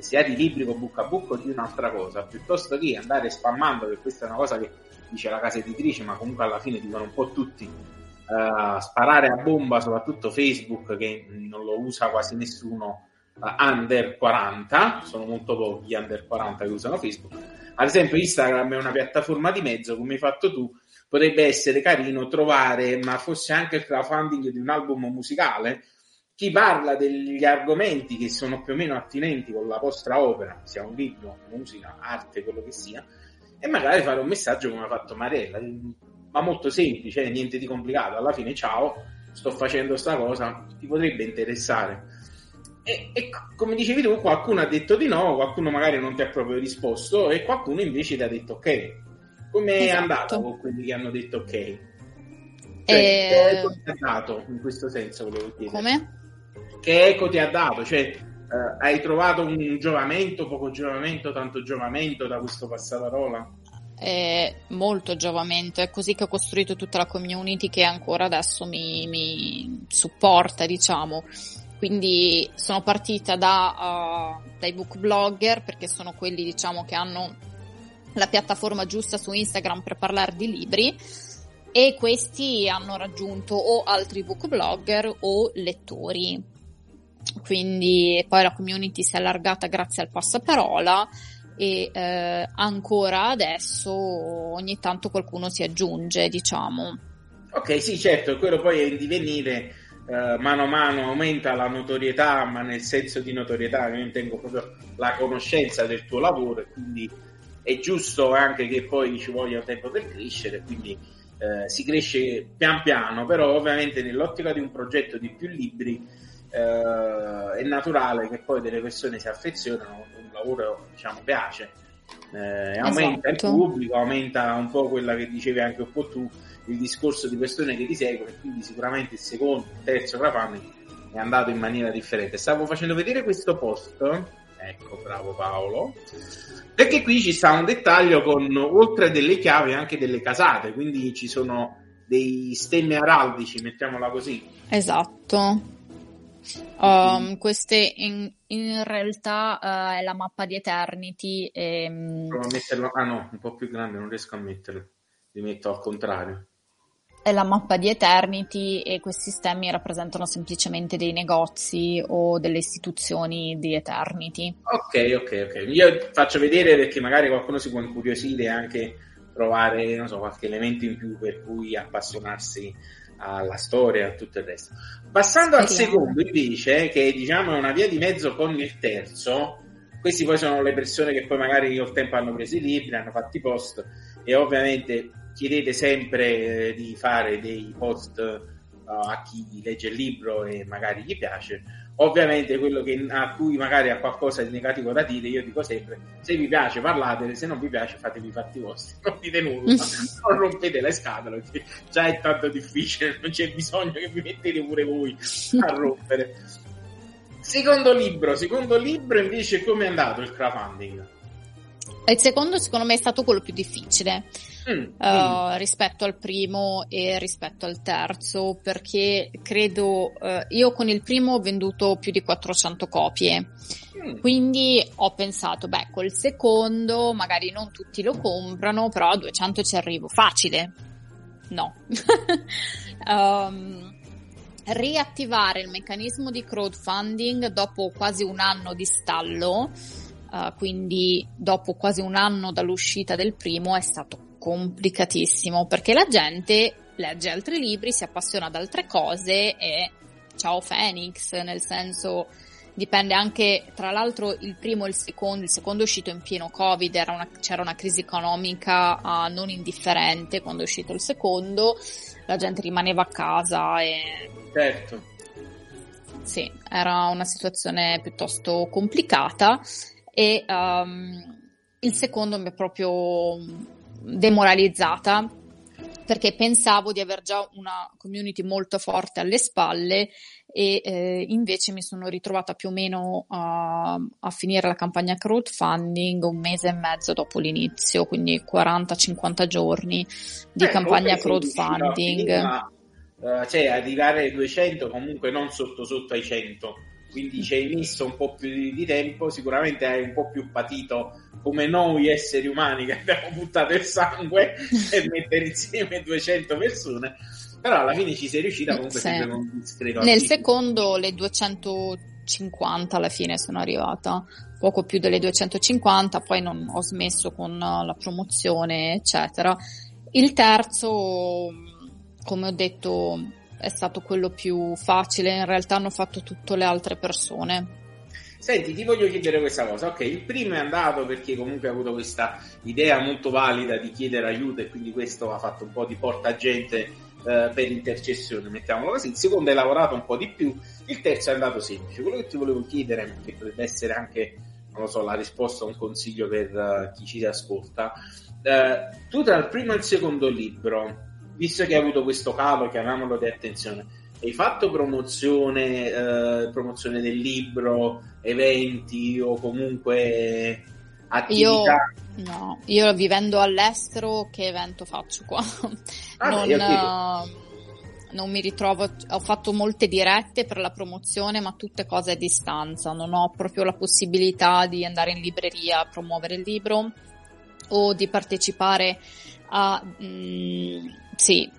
sia di libri con book a book o di un'altra cosa, piuttosto che andare spammando, che questa è una cosa che dice la casa editrice, ma comunque alla fine dicono un po' tutti, uh, sparare a bomba, soprattutto Facebook, che non lo usa quasi nessuno uh, under 40, sono molto pochi under 40 che usano Facebook. Ad esempio Instagram è una piattaforma di mezzo, come hai fatto tu, potrebbe essere carino trovare, ma fosse anche il crowdfunding di un album musicale, chi parla degli argomenti che sono più o meno attinenti con la vostra opera, sia un libro, musica, arte, quello che sia, e magari fare un messaggio come ha fatto Marella, ma molto semplice, eh, niente di complicato. Alla fine, ciao, sto facendo sta cosa, ti potrebbe interessare. E, e, come dicevi tu, qualcuno ha detto di no, qualcuno magari non ti ha proprio risposto e qualcuno invece ti ha detto ok. Come è esatto. andato con quelli che hanno detto ok? Cioè, e... Che eco ti ha dato in questo senso, volevo chiedere. Come? Che eco ti ha dato? Cioè, eh, hai trovato un giovamento, poco giovamento, tanto giovamento da questo passaparola? È molto giovamento, è così che ho costruito tutta la community che ancora adesso mi, mi supporta, diciamo. Quindi sono partita da, uh, dai book blogger perché sono quelli diciamo che hanno la piattaforma giusta su Instagram per parlare di libri e questi hanno raggiunto o altri book blogger o lettori. Quindi poi la community si è allargata grazie al passaparola e eh, ancora adesso ogni tanto qualcuno si aggiunge, diciamo. Ok, sì, certo, quello poi è in divenire. Uh, mano a mano aumenta la notorietà, ma nel senso di notorietà io intengo proprio la conoscenza del tuo lavoro e quindi è giusto anche che poi ci voglia tempo per crescere, quindi uh, si cresce pian piano, però ovviamente nell'ottica di un progetto di più libri uh, è naturale che poi delle persone si affezionano, un lavoro diciamo piace. Eh, aumenta esatto. il pubblico, aumenta un po' quella che dicevi anche un po' tu, il discorso di persone che ti seguono e quindi sicuramente il secondo, il terzo crowdfunding è andato in maniera differente. Stavo facendo vedere questo post, ecco, bravo Paolo, perché qui ci sta un dettaglio con oltre delle chiavi anche delle casate, quindi ci sono dei stemmi araldici, mettiamola così. Esatto. Um, queste in, in realtà uh, è la mappa di Eternity. E, um, Provo a metterlo. Ah no, un po' più grande, non riesco a metterlo. Li metto al contrario la mappa di Eternity e questi stemmi rappresentano semplicemente dei negozi o delle istituzioni di Eternity. Ok, ok, ok. Io faccio vedere perché magari qualcuno si può incuriosire e anche trovare, non so, qualche elemento in più per cui appassionarsi alla storia e a tutto il resto. Passando al secondo invece, che diciamo è una via di mezzo con il terzo, questi poi sono le persone che poi magari col tempo hanno preso i libri, hanno fatto i post e ovviamente chiedete sempre di fare dei post uh, a chi legge il libro e magari gli piace. Ovviamente quello che, a cui magari ha qualcosa di negativo da dire, io dico sempre, se vi piace parlatene, se non vi piace fatevi i fatti vostri, [LAUGHS] non dite nulla, [LAUGHS] non rompete le scatole, già è tanto difficile, non c'è bisogno che vi mettete pure voi a rompere. Secondo libro, secondo libro invece come è andato il crowdfunding? Il secondo secondo me è stato quello più difficile mm, uh, mm. rispetto al primo e rispetto al terzo perché credo uh, io con il primo ho venduto più di 400 copie mm. quindi ho pensato beh col secondo magari non tutti lo comprano però a 200 ci arrivo facile no um, [LAUGHS] riattivare il meccanismo di crowdfunding dopo quasi un anno di stallo uh, quindi dopo quasi un anno dall'uscita del primo è stato complicatissimo perché la gente legge altri libri, si appassiona ad altre cose e ciao Phoenix, nel senso dipende anche, tra l'altro il primo e il secondo, il secondo è uscito in pieno Covid, una, c'era una crisi economica uh, non indifferente quando è uscito il secondo, la gente rimaneva a casa e... Certo. Sì, era una situazione piuttosto complicata e um, il secondo mi ha proprio demoralizzata perché pensavo di aver già una community molto forte alle spalle e eh, invece mi sono ritrovata più o meno a, a, finire la campagna crowdfunding un mese e mezzo dopo l'inizio, quindi 40-50 giorni di eh, campagna crowdfunding. uh, cioè arrivare ai 200 comunque non sotto sotto ai 100 quindi ci hai messo un po' più di, di tempo, sicuramente hai un po' più patito come noi esseri umani che abbiamo buttato il sangue per [LAUGHS] mettere insieme 200 persone, però alla fine ci sei riuscita comunque sì. sempre con discreto. Nel secondo le 250 alla fine sono arrivata, poco più delle 250, poi non ho smesso con la promozione, eccetera. Il terzo, come ho detto, è stato quello più facile, in realtà hanno fatto tutte le altre persone. Senti, ti voglio chiedere questa cosa. Ok, il primo è andato perché comunque ha avuto questa idea molto valida di chiedere aiuto e quindi questo ha fatto un po' di portagente eh, per intercessione, mettiamolo così. Il secondo hai lavorato un po' di più. Il terzo è andato semplice. Quello che ti volevo chiedere, che potrebbe essere anche, non lo so, la risposta un consiglio per uh, chi ci ascolta. Uh, tu tra il primo e il secondo libro, visto che hai avuto questo calo, chiamiamolo di attenzione, hai fatto promozione, eh, promozione del libro, eventi o comunque attività? Io, no, io vivendo all'estero che evento faccio qua? Ah, non, uh, non mi ritrovo, ho fatto molte dirette per la promozione ma tutte cose a distanza, non ho proprio la possibilità di andare in libreria a promuovere il libro o di partecipare a... Mh, mm, sì,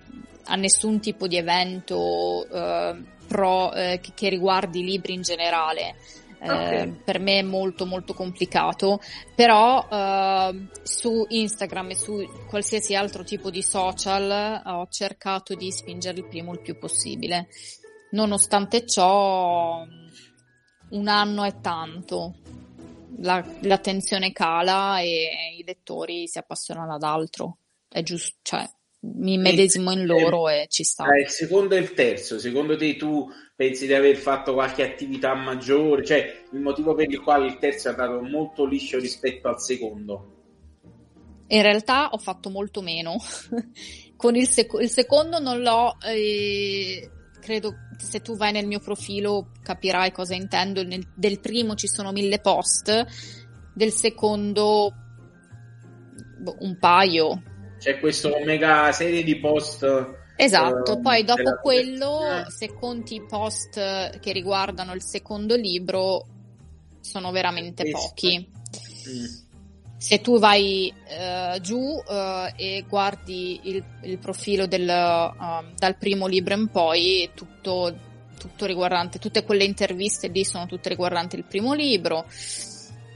a nessun tipo di evento eh, pro, eh, che, riguardi i libri in generale. Eh, okay. per me è molto molto complicato però eh, su Instagram e su qualsiasi altro tipo di social ho cercato di spingere il primo il più possibile nonostante ciò un anno è tanto la, l'attenzione cala e i lettori si appassionano ad altro è giusto cioè mi medesimo in loro e ci sta. il secondo e il terzo, secondo te tu pensi di aver fatto qualche attività maggiore? Cioè, il motivo per il quale il terzo è andato molto liscio rispetto al secondo? In realtà ho fatto molto meno. [LAUGHS] Con il, sec- il, secondo non l'ho, eh, credo se tu vai nel mio profilo capirai cosa intendo. Nel, del primo ci sono mille post, del secondo boh, un paio, c'è questa mega serie di post. Esatto, uh, poi dopo quello, eh. se conti i post che riguardano il secondo libro, sono veramente Questo. pochi. Mm. Se tu vai uh, giù uh, e guardi il, il profilo del, dal primo libro in poi, tutto, tutto riguardante, tutte quelle interviste lì sono tutte riguardanti il primo libro.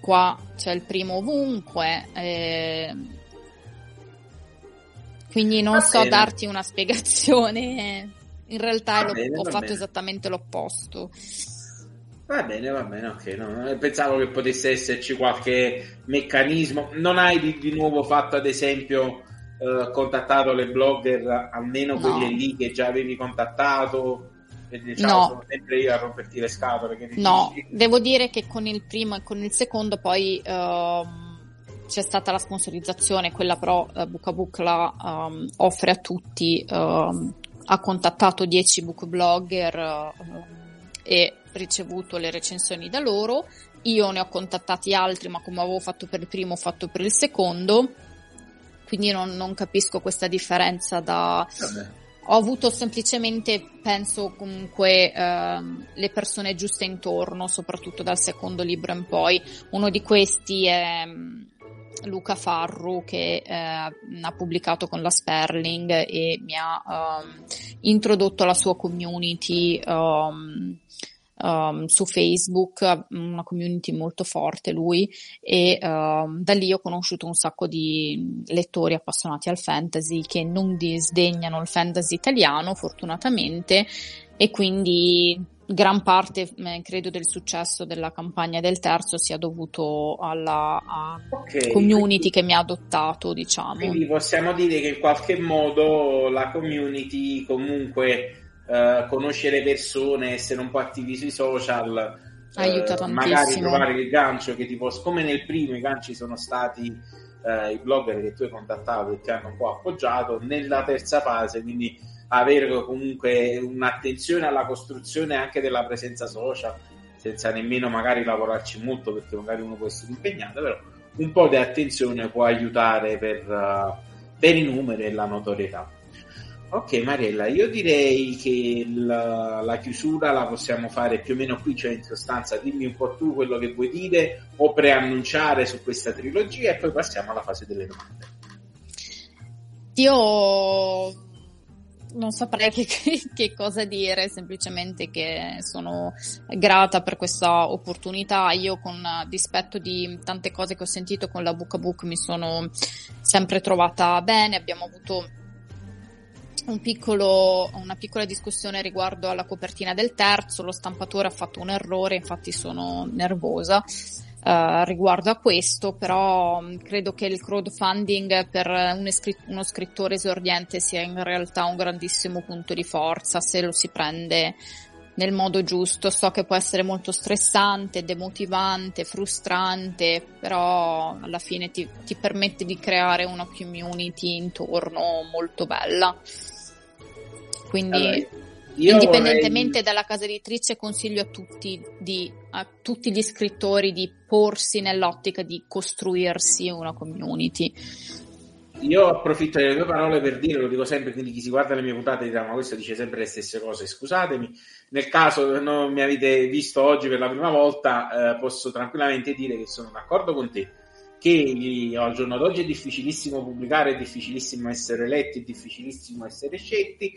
Qua c'è il primo ovunque. Eh, quindi non Va so bene. darti una spiegazione. In realtà bene, ho fatto bene. esattamente l'opposto. Va bene, va bene, ok. No, pensavo che potesse esserci qualche meccanismo. Non hai di, di nuovo fatto, ad esempio, eh, contattato le blogger, almeno no. quelle lì che già avevi contattato? Diciamo, no. sono sempre io a romperti le scatole. no, devo dire che con il primo e con il secondo poi... Uh, c'è stata la sponsorizzazione, quella però uh, Book a Book la um, offre a tutti, uh, ha contattato 10 book blogger uh, e ricevuto le recensioni da loro. Io ne ho contattati altri, ma come avevo fatto per il primo, ho fatto per il secondo. Quindi non, non capisco questa differenza da... Vabbè. Ho avuto semplicemente, penso comunque, ehm, le persone giuste intorno, soprattutto dal secondo libro in poi. Uno di questi è Luca Farru che eh, ha pubblicato con la Sperling e mi ha um, introdotto la sua community um, um, su Facebook, una community molto forte lui e da lì ho conosciuto un sacco di lettori appassionati al fantasy che non disdegnano il fantasy italiano fortunatamente e quindi gran parte, eh, credo, del successo della campagna del terzo sia dovuto alla okay, community quindi, che mi ha adottato, diciamo. Quindi possiamo dire che in qualche modo la community comunque eh, conoscere persone, essere un po' attivi sui social, aiuta eh, magari trovare il gancio che tipo, come nel primo i ganci sono stati eh, i blogger che tu hai contattato e ti hanno un po' appoggiato, nella terza fase, quindi avere comunque un'attenzione alla costruzione anche della presenza social, senza nemmeno magari lavorarci molto perché magari uno può essere impegnato, però un po' di attenzione può aiutare per, uh, per i numeri e la notorietà. Ok Mariella, io direi che la, la, chiusura la possiamo fare più o meno qui, cioè in sostanza dimmi un po' tu quello che vuoi dire o preannunciare su questa trilogia e poi passiamo alla fase delle domande. Io non saprei [LAUGHS] che, che, cosa dire, semplicemente che sono grata per questa opportunità. Io, con dispetto di tante cose che ho sentito con la Book a Book, mi sono sempre trovata bene. Abbiamo avuto un piccolo, una piccola discussione riguardo alla copertina del terzo. Lo stampatore ha fatto un errore, infatti sono nervosa. Uh, riguardo a questo, però um, credo che il crowdfunding per un escrit- uno scrittore esordiente sia in realtà un grandissimo punto di forza se lo si prende nel modo giusto. So che può essere molto stressante, demotivante, frustrante, però alla fine ti, ti permette di creare una community intorno molto bella. Quindi allora Indipendentemente vorrei... dalla casa editrice, consiglio a tutti, di, a tutti gli scrittori di porsi nell'ottica di costruirsi una community. Io approfitto delle tue parole per dire, lo dico sempre, quindi chi si guarda le mie puntate dirà ma questo dice sempre le stesse cose, scusatemi, nel caso non mi avete visto oggi per la prima volta, eh, posso tranquillamente dire che sono d'accordo con te, che al giorno d'oggi è difficilissimo pubblicare, è difficilissimo essere letti, è difficilissimo essere scelti,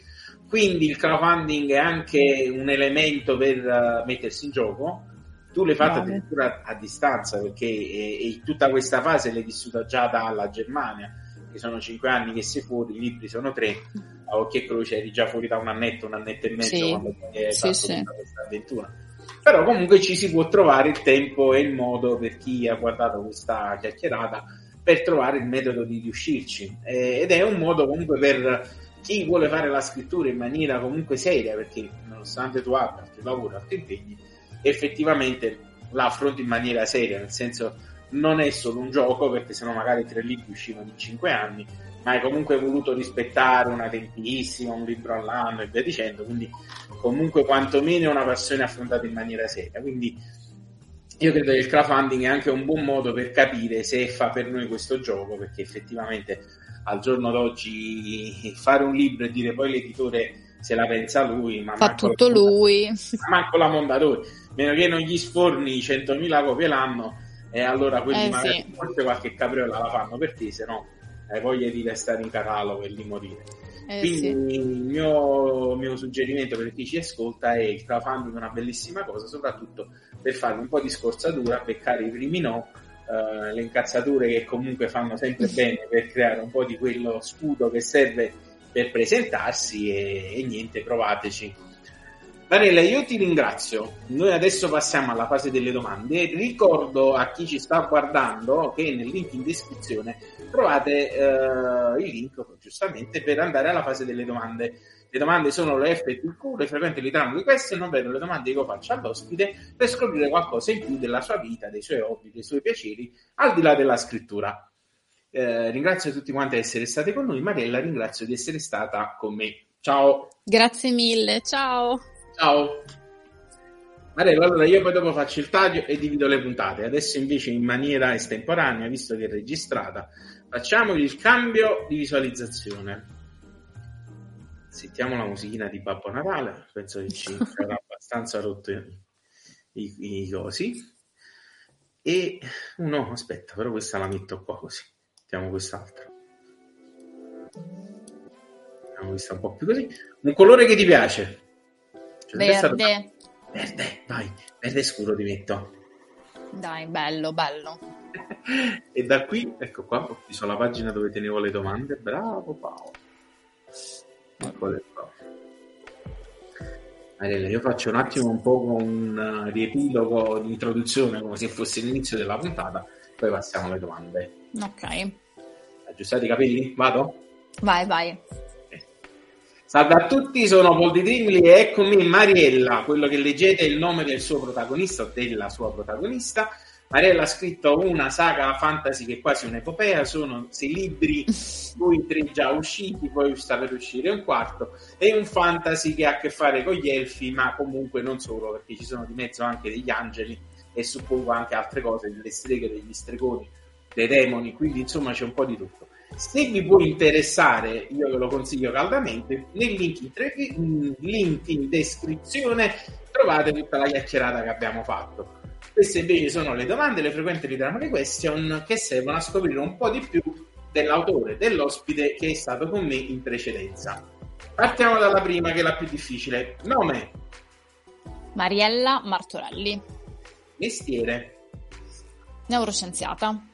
quindi il crowdfunding è anche un elemento per uh, mettersi in gioco. Tu l'hai fatto addirittura a distanza perché e, e tutta questa fase l'hai vissuta già dalla Germania, che sono cinque anni che sei fuori, i libri sono tre, a occhio e croce eri già fuori da un annetto, un annetto e mezzo sì. quando hai sì, fatto sì. questa avventura. Però comunque ci si può trovare il tempo e il modo per chi ha guardato questa chiacchierata per trovare il metodo di riuscirci. Eh, ed è un modo comunque per chi vuole fare la scrittura in maniera comunque seria, perché nonostante tu abbia altri lavori, altri impegni, effettivamente la affronti in maniera seria, nel senso non è solo un gioco, perché sennò magari tre libri uscivano in cinque anni, ma hai comunque voluto rispettare una tempistica, un libro all'anno e via dicendo, quindi comunque quantomeno è una passione affrontata in maniera seria. Quindi io credo che il crowdfunding è anche un buon modo per capire se fa per noi questo gioco, perché effettivamente al giorno d'oggi fare un libro e dire poi l'editore se la pensa lui, ma fa tutto la, lui, ma manco la Mondadori, meno che non gli sforni 100.000 copie l'anno e allora quelli eh, magari sì. forse qualche capriola la fanno per te, se no hai voglia di restare in catalogo e di morire. Eh, Quindi sì. il mio, mio, suggerimento per chi ci ascolta è il crowdfunding è una bellissima cosa, soprattutto per fare un po' di scorzatura, beccare i primi no uh, le incazzature che comunque fanno sempre [LAUGHS] bene per creare un po' di quello scudo che serve per presentarsi e, e niente, provateci. Vanella, io ti ringrazio. Noi adesso passiamo alla fase delle domande. Ricordo a chi ci sta guardando che nel link in descrizione trovate uh, il link giustamente per andare alla fase delle domande le domande sono le FTQ, le frequenti ritorno di queste, non vedo le domande che io faccio all'ospite per scoprire qualcosa in più della sua vita, dei suoi hobby, dei suoi piaceri, al di là della scrittura. Eh, ringrazio tutti quanti di essere stati con noi. Mariella, ringrazio di essere stata con me. Ciao. Grazie mille, ciao. Ciao. Mariella, allora io poi dopo faccio il taglio e divido le puntate. Adesso invece in maniera estemporanea, visto che è registrata, facciamo il cambio di visualizzazione sentiamo la musichina di Babbo Natale, penso che ci [LAUGHS] avrà abbastanza rotto i, i, cosi. E no, aspetta, però questa la metto qua così. Mettiamo quest'altra. Mettiamo questa un po' più così. Un colore che ti piace? Cioè, verde. Verde, vai, verde scuro ti metto. Dai, bello, bello. [LAUGHS] e da qui, ecco qua, ho chiuso la pagina dove tenevo le domande. Bravo Paolo. Eccole qua. Mariella, io faccio un attimo un po' un riepilogo di introduzione come se fosse l'inizio della puntata, poi passiamo alle domande. Ok. Aggiustate i capelli? Vado? Vai, vai. Salve a tutti, sono Paul di Trimli e eccomi Mariella, quello che leggete è il nome del suo protagonista o della sua protagonista Mariella ha scritto una saga fantasy che è quasi un'epopea, sono sei libri, [LAUGHS] cui tre già usciti, poi sta per uscire un quarto, è un fantasy che ha a che fare con gli elfi, ma comunque non solo, perché ci sono di mezzo anche degli angeli e suppongo anche altre cose, delle streghe, degli stregoni, dei demoni, quindi insomma c'è un po' di tutto. Se vi può interessare, io ve lo consiglio caldamente, nel link in, tre, link in descrizione trovate tutta la chiacchierata che abbiamo fatto. Queste invece sono le domande, le frequenti ritrovate question che servono a scoprire un po' di più dell'autore, dell'ospite che è stato con me in precedenza. Partiamo dalla prima, che è la più difficile. Nome? Mariella Martorelli. Mestiere? Neuroscienziata.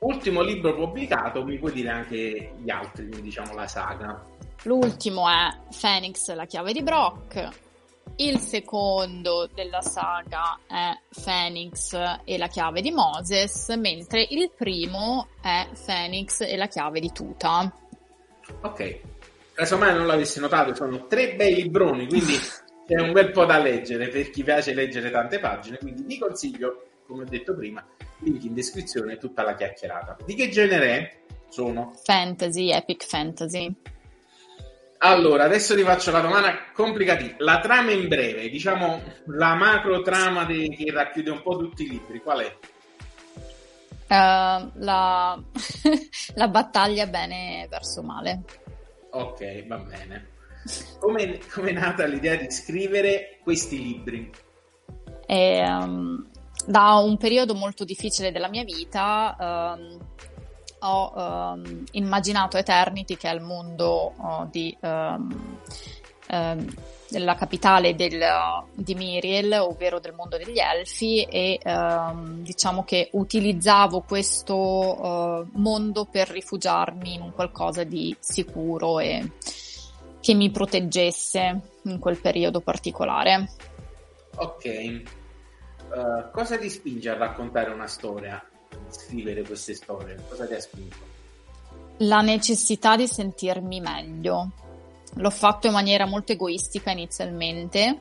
Ultimo libro pubblicato, mi puoi dire anche gli altri, diciamo la saga. L'ultimo è Phoenix, la chiave di Brock. Il secondo della saga è Phoenix e la chiave di Moses, mentre il primo è Phoenix e la chiave di Tuta. Ok, casomai non l'avessi notato, sono tre bei libroni, quindi [LAUGHS] c'è un bel po' da leggere per chi piace leggere tante pagine, quindi vi consiglio, come ho detto prima, link in descrizione tutta la chiacchierata. Di che genere è? Sono? Fantasy, epic fantasy. Allora, adesso ti faccio la domanda complicata. La trama in breve, diciamo la macro trama de- che racchiude un po' tutti i libri, qual è? Uh, la... [LAUGHS] la battaglia bene verso male. Ok, va bene. Come è nata l'idea di scrivere questi libri? E, um, da un periodo molto difficile della mia vita um, ho um, immaginato Eternity, che è il mondo uh, di, um, della capitale del, di Miriel, ovvero del mondo degli elfi, e diciamo che utilizzavo questo uh, mondo per rifugiarmi in un qualcosa di sicuro e che mi proteggesse in quel periodo particolare. Ok. Uh, cosa ti spinge a raccontare una storia? scrivere queste storie? Cosa ti ha spinto? La necessità di sentirmi meglio. L'ho fatto in maniera molto egoistica inizialmente.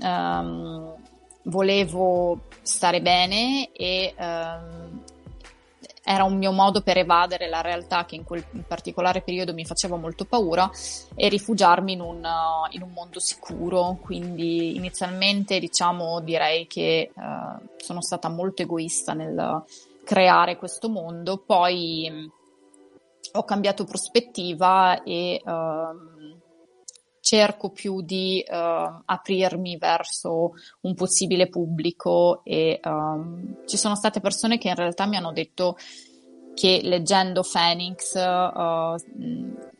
Um, volevo stare bene e um, era un mio modo per evadere la realtà che in quel particolare periodo mi faceva molto paura e rifugiarmi in un, in un mondo sicuro. Quindi inizialmente diciamo direi che uh, sono stata molto egoista nel, creare questo mondo. Poi mh, ho cambiato prospettiva e uh, cerco più di uh, aprirmi verso un possibile pubblico e uh, ci sono state persone che in realtà mi hanno detto che leggendo Phoenix uh,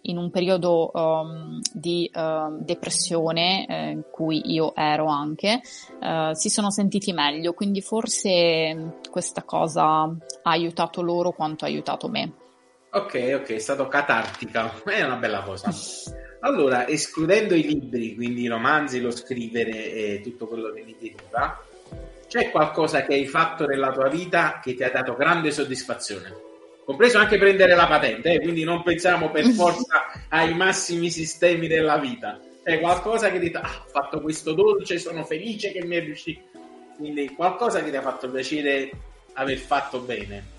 in un periodo um, di uh, depressione eh, in cui io ero anche, uh, si sono sentiti meglio, quindi forse questa cosa ha aiutato loro quanto ha aiutato me. Ok, ok, è stato catartica, è una bella cosa. [LAUGHS] Allora, escludendo i libri, quindi i romanzi, lo scrivere e tutto quello che mi deriva, c'è qualcosa che hai fatto nella tua vita che ti ha dato grande soddisfazione? compreso anche prendere la patente, eh? quindi non pensiamo per [LAUGHS] forza ai massimi sistemi della vita. È qualcosa che dite, ah, ho fatto questo dolce, sono felice che mi è riuscito. Quindi qualcosa che ti ha fatto piacere aver fatto bene.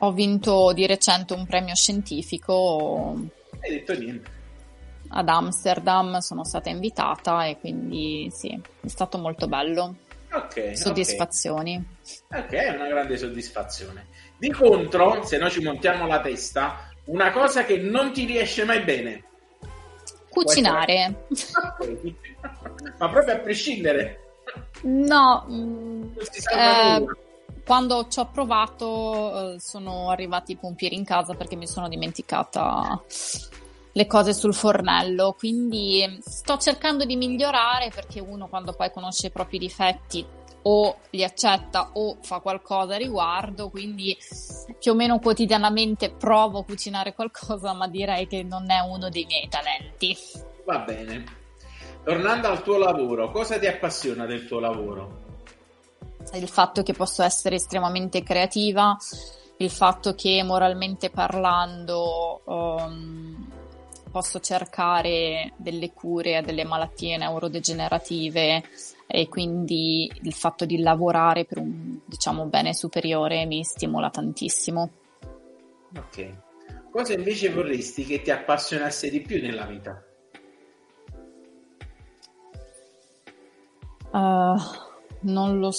Ho vinto di recente un premio scientifico. Hai detto niente. Ad Amsterdam sono stata invitata e quindi sì, è stato molto bello. Ok. Soddisfazioni. Ok, è una grande soddisfazione. Di contro, se noi ci montiamo la testa, una cosa che non ti riesce mai bene. Cucinare. [LAUGHS] Ma proprio a prescindere. No. Mm, eh, quando ci ho provato eh, sono arrivati i pompieri in casa perché mi sono dimenticata le cose sul fornello, quindi sto cercando di migliorare perché uno quando poi conosce i propri difetti o li accetta o fa qualcosa a riguardo, quindi più o meno quotidianamente provo a cucinare qualcosa, ma direi che non è uno dei miei talenti. Va bene. Tornando al tuo lavoro, cosa ti appassiona del tuo lavoro? Il fatto che posso essere estremamente creativa, il fatto che moralmente parlando um, posso cercare delle cure a delle malattie neurodegenerative e quindi il fatto di lavorare per un diciamo bene superiore mi stimola tantissimo. Ok. Cosa invece vorresti che ti appassionasse di più nella vita? Uh, non, lo,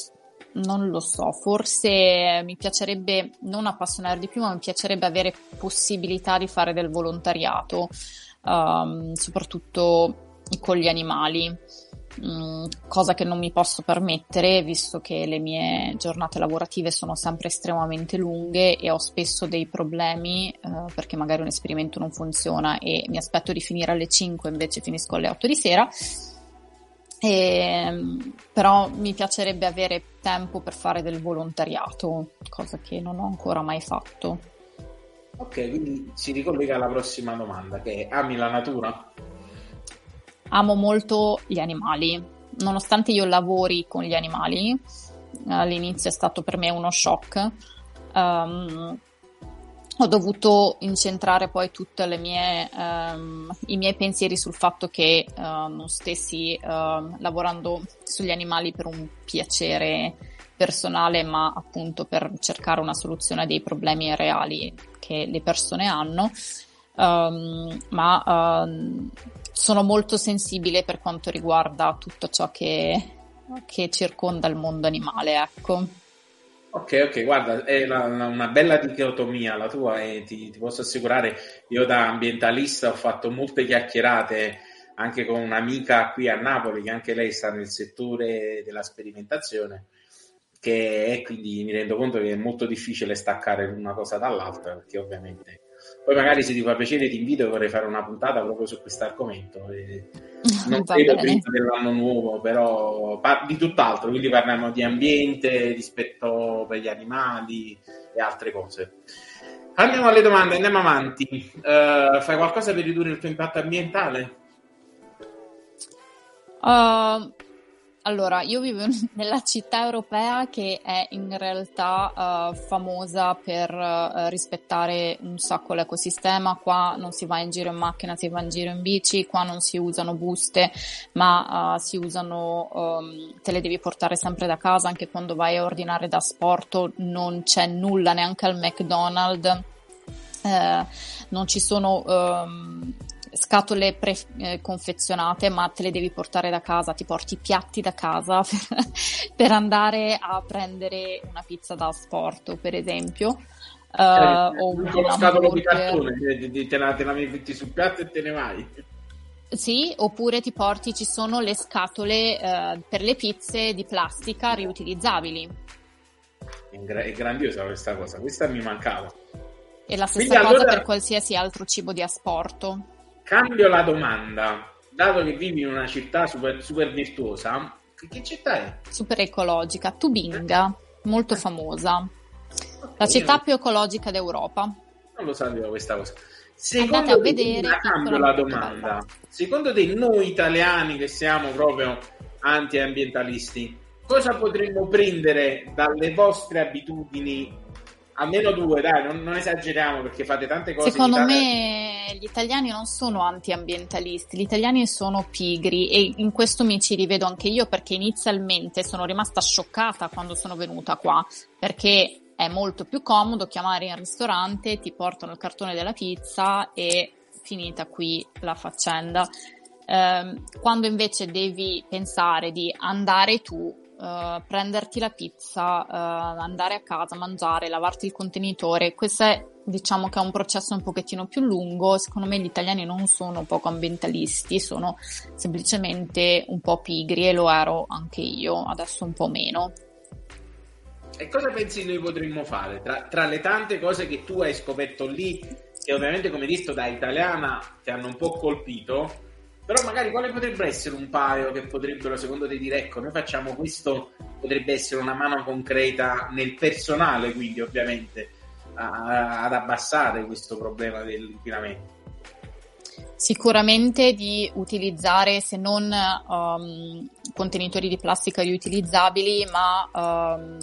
non lo so, forse mi piacerebbe non appassionare di più, ma mi piacerebbe avere possibilità di fare del volontariato, um, soprattutto con gli animali. Mm, cosa che non mi posso permettere visto che le mie giornate lavorative sono sempre estremamente lunghe e ho spesso dei problemi eh, perché magari un esperimento non funziona e mi aspetto di finire alle 5 invece finisco alle 8 di sera e, ehm, però mi piacerebbe avere tempo per fare del volontariato, cosa che non ho ancora mai fatto. Ok, quindi si ricollega alla prossima domanda, che è ami la natura? Amo molto gli animali, nonostante io lavori con gli animali, all'inizio è stato per me uno shock. Um, ho dovuto incentrare poi tutti um, i miei pensieri sul fatto che uh, non stessi uh, lavorando sugli animali per un piacere personale, ma appunto per cercare una soluzione dei problemi reali che le persone hanno. Um, ma uh, sono molto sensibile per quanto riguarda tutto ciò che, che circonda il mondo animale, ecco. Ok, ok, guarda, è la, una bella dicotomia la tua e ti, ti, posso assicurare, io da ambientalista ho fatto molte chiacchierate anche con un'amica qui a Napoli che anche lei sta nel settore della sperimentazione, che è quindi mi rendo conto che è molto difficile staccare una cosa dall'altra perché ovviamente poi magari se ti fa piacere ti invito vorrei fare una puntata proprio su questo argomento. [LAUGHS] Non credo prima dell'anno nuovo, però par- di tutt'altro, quindi parliamo di ambiente, rispetto per gli animali e altre cose. Andiamo alle domande, andiamo avanti. Uh, fai qualcosa per ridurre il tuo impatto ambientale? Uh, allora, io vivo [LAUGHS] nella città europea che è in realtà uh, famosa per uh, rispettare un sacco l'ecosistema. Qua non si va in giro in macchina, si va in giro in bici, qua non si usano buste, ma uh, si usano, um, te le devi portare sempre da casa, anche quando vai a ordinare da sport non c'è nulla neanche al McDonald's. Eh, non ci sono um, scatole preconfezionate, ma te le devi portare da casa, ti porti i piatti da casa [LAUGHS] per, per andare a prendere una pizza da sport, per esempio. Uh, o un scatolo di cartone, te la, te la metti sul piatto e te ne vai. Sì, oppure ti porti, ci sono le scatole uh, per le pizze di plastica riutilizzabili. È grandiosa questa cosa, questa mi mancava. E la stessa Quindi, cosa allora... per qualsiasi altro cibo di asporto. Cambio la domanda, dato che vivi in una città super, super virtuosa, che, città è? Super ecologica, Tubinga, molto famosa. La città più ecologica d'Europa. Non lo sapevo questa cosa. Secondo Andate a vedere. Te, cambio la domanda. Secondo te, noi italiani che siamo proprio anti-ambientalisti, cosa potremmo prendere dalle vostre abitudini almeno due, dai, non, non, esageriamo perché fate tante cose. Secondo me gli italiani non sono anti-ambientalisti, gli italiani sono pigri e in questo mi ci rivedo anche io perché inizialmente sono rimasta scioccata quando sono venuta qua perché è molto più comodo chiamare in ristorante, ti portano il cartone della pizza e finita qui la faccenda. Eh, quando invece devi pensare di andare tu uh, prenderti la pizza, uh, andare a casa, mangiare, lavarti il contenitore, questo è diciamo che è un processo un pochettino più lungo, secondo me gli italiani non sono poco ambientalisti, sono semplicemente un po' pigri e lo ero anche io, adesso un po' meno. E cosa pensi noi potremmo fare? Tra, tra le tante cose che tu hai scoperto lì, che ovviamente come visto da italiana ti hanno un po' colpito, però magari quale potrebbe essere un paio che potrebbero, secondo te, dire ecco, noi facciamo questo, potrebbe essere una mano concreta nel personale, quindi ovviamente, a, ad abbassare questo problema dell'inquinamento? Sicuramente di utilizzare, se non um, contenitori di plastica riutilizzabili, ma um,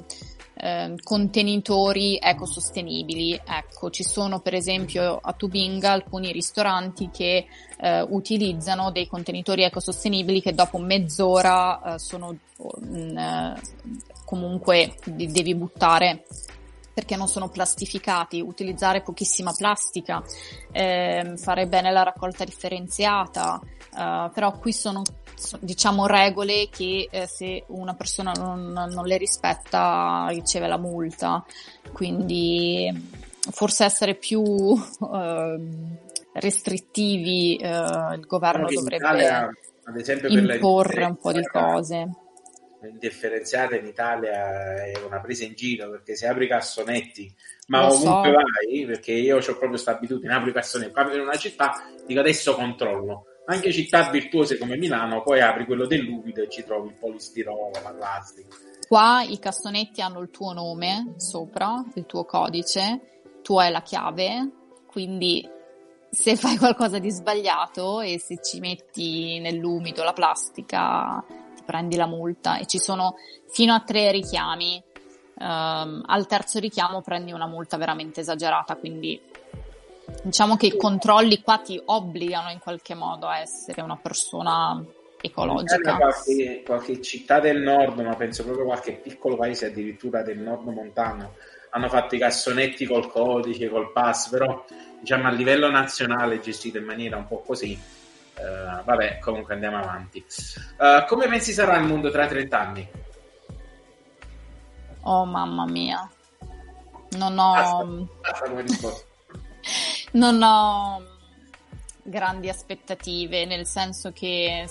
eh, contenitori ecosostenibili. Ecco, ci sono per esempio a Tubinga alcuni ristoranti che eh, utilizzano dei contenitori ecosostenibili che dopo mezz'ora eh, sono mh, mm, eh, comunque devi buttare perché non sono plastificati, utilizzare pochissima plastica, eh, fare bene la raccolta differenziata, eh, però qui sono diciamo regole che eh, se una persona non, non, le rispetta riceve la multa, quindi forse essere più ehm, restrittivi eh, il governo dovrebbe ad esempio, imporre un po' di cose indifferenziata in Italia è una presa in giro perché se apri cassonetti, ma Lo ovunque so. vai, perché io ho proprio questa abitudine, apri cassonetti, apri in una città, dico adesso controllo. Anche città virtuose come Milano, poi apri quello dell'umido e ci trovi il polistirolo, la plastica. Qua i cassonetti hanno il tuo nome sopra, il tuo codice, tu hai la chiave, quindi se fai qualcosa di sbagliato e se ci metti nell'umido la plastica prendi la multa e ci sono fino a tre richiami. Um, al terzo richiamo prendi una multa veramente esagerata, quindi diciamo che i controlli qua ti obbligano in qualche modo a essere una persona ecologica. Qualche, qualche città del nord, ma penso proprio qualche piccolo paese addirittura del nord montano, hanno fatto i cassonetti col codice, col pass, però diciamo a livello nazionale gestito in maniera un po' così Uh, vabbè, comunque andiamo avanti. Uh, come pensi sarà il mondo tra 30 anni? Oh mamma mia, non ho. Basta, basta [LAUGHS] non ho grandi aspettative, nel senso che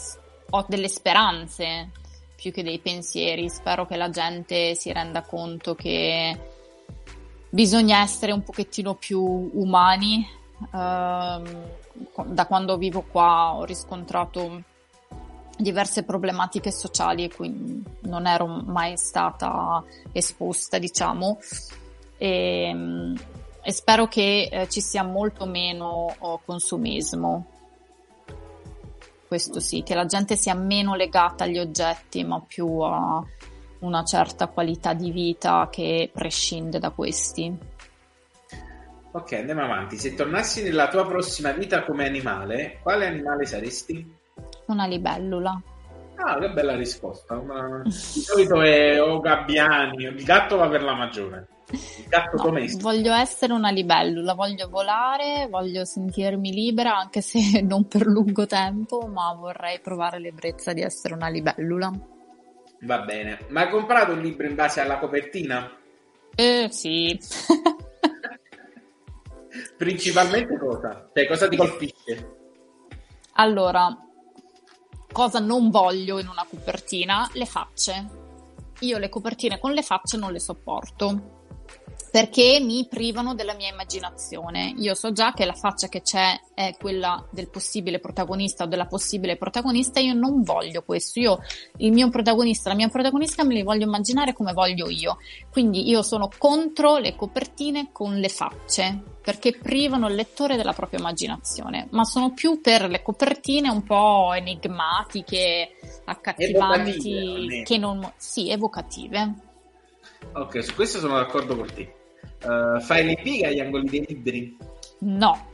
ho delle speranze più che dei pensieri. Spero che la gente si renda conto che bisogna essere un pochettino più umani. Uh, da quando vivo qua ho riscontrato diverse problematiche sociali e quindi non ero mai stata esposta, diciamo, e, e spero che eh, ci sia molto meno oh, consumismo. Questo sì, che la gente sia meno legata agli oggetti, ma più a una certa qualità di vita che prescinde da questi. Ok, andiamo avanti. Se tornassi nella tua prossima vita come animale, quale animale saresti? Una libellula. Ah, che bella risposta. Una... Di solito è o gabbiani, il gatto va per la maggiore. Il gatto no, domestico. Voglio essere una libellula, voglio volare, voglio sentirmi libera, anche se [LAUGHS] non per lungo tempo, ma vorrei provare l'ebbrezza di essere una libellula. Va bene. Ma hai comprato un libro in base alla copertina? Eh, sì. [LAUGHS] Principalmente cosa? Cioè, cosa ti colpisce? Allora, cosa non voglio in una copertina? Le facce. Io le copertine con le facce non le sopporto perché mi privano della mia immaginazione. Io so già che la faccia che c'è è quella del possibile protagonista o della possibile protagonista, io non voglio questo. Io il mio protagonista, la mia protagonista me li voglio immaginare come voglio io. Quindi io sono contro le copertine con le facce perché privano il lettore della propria immaginazione, ma sono più per le copertine un po' enigmatiche, accattivanti, che non sì, evocative. Ok, su questo sono d'accordo con te. Uh, fai le pieghe agli angoli dei libri? No.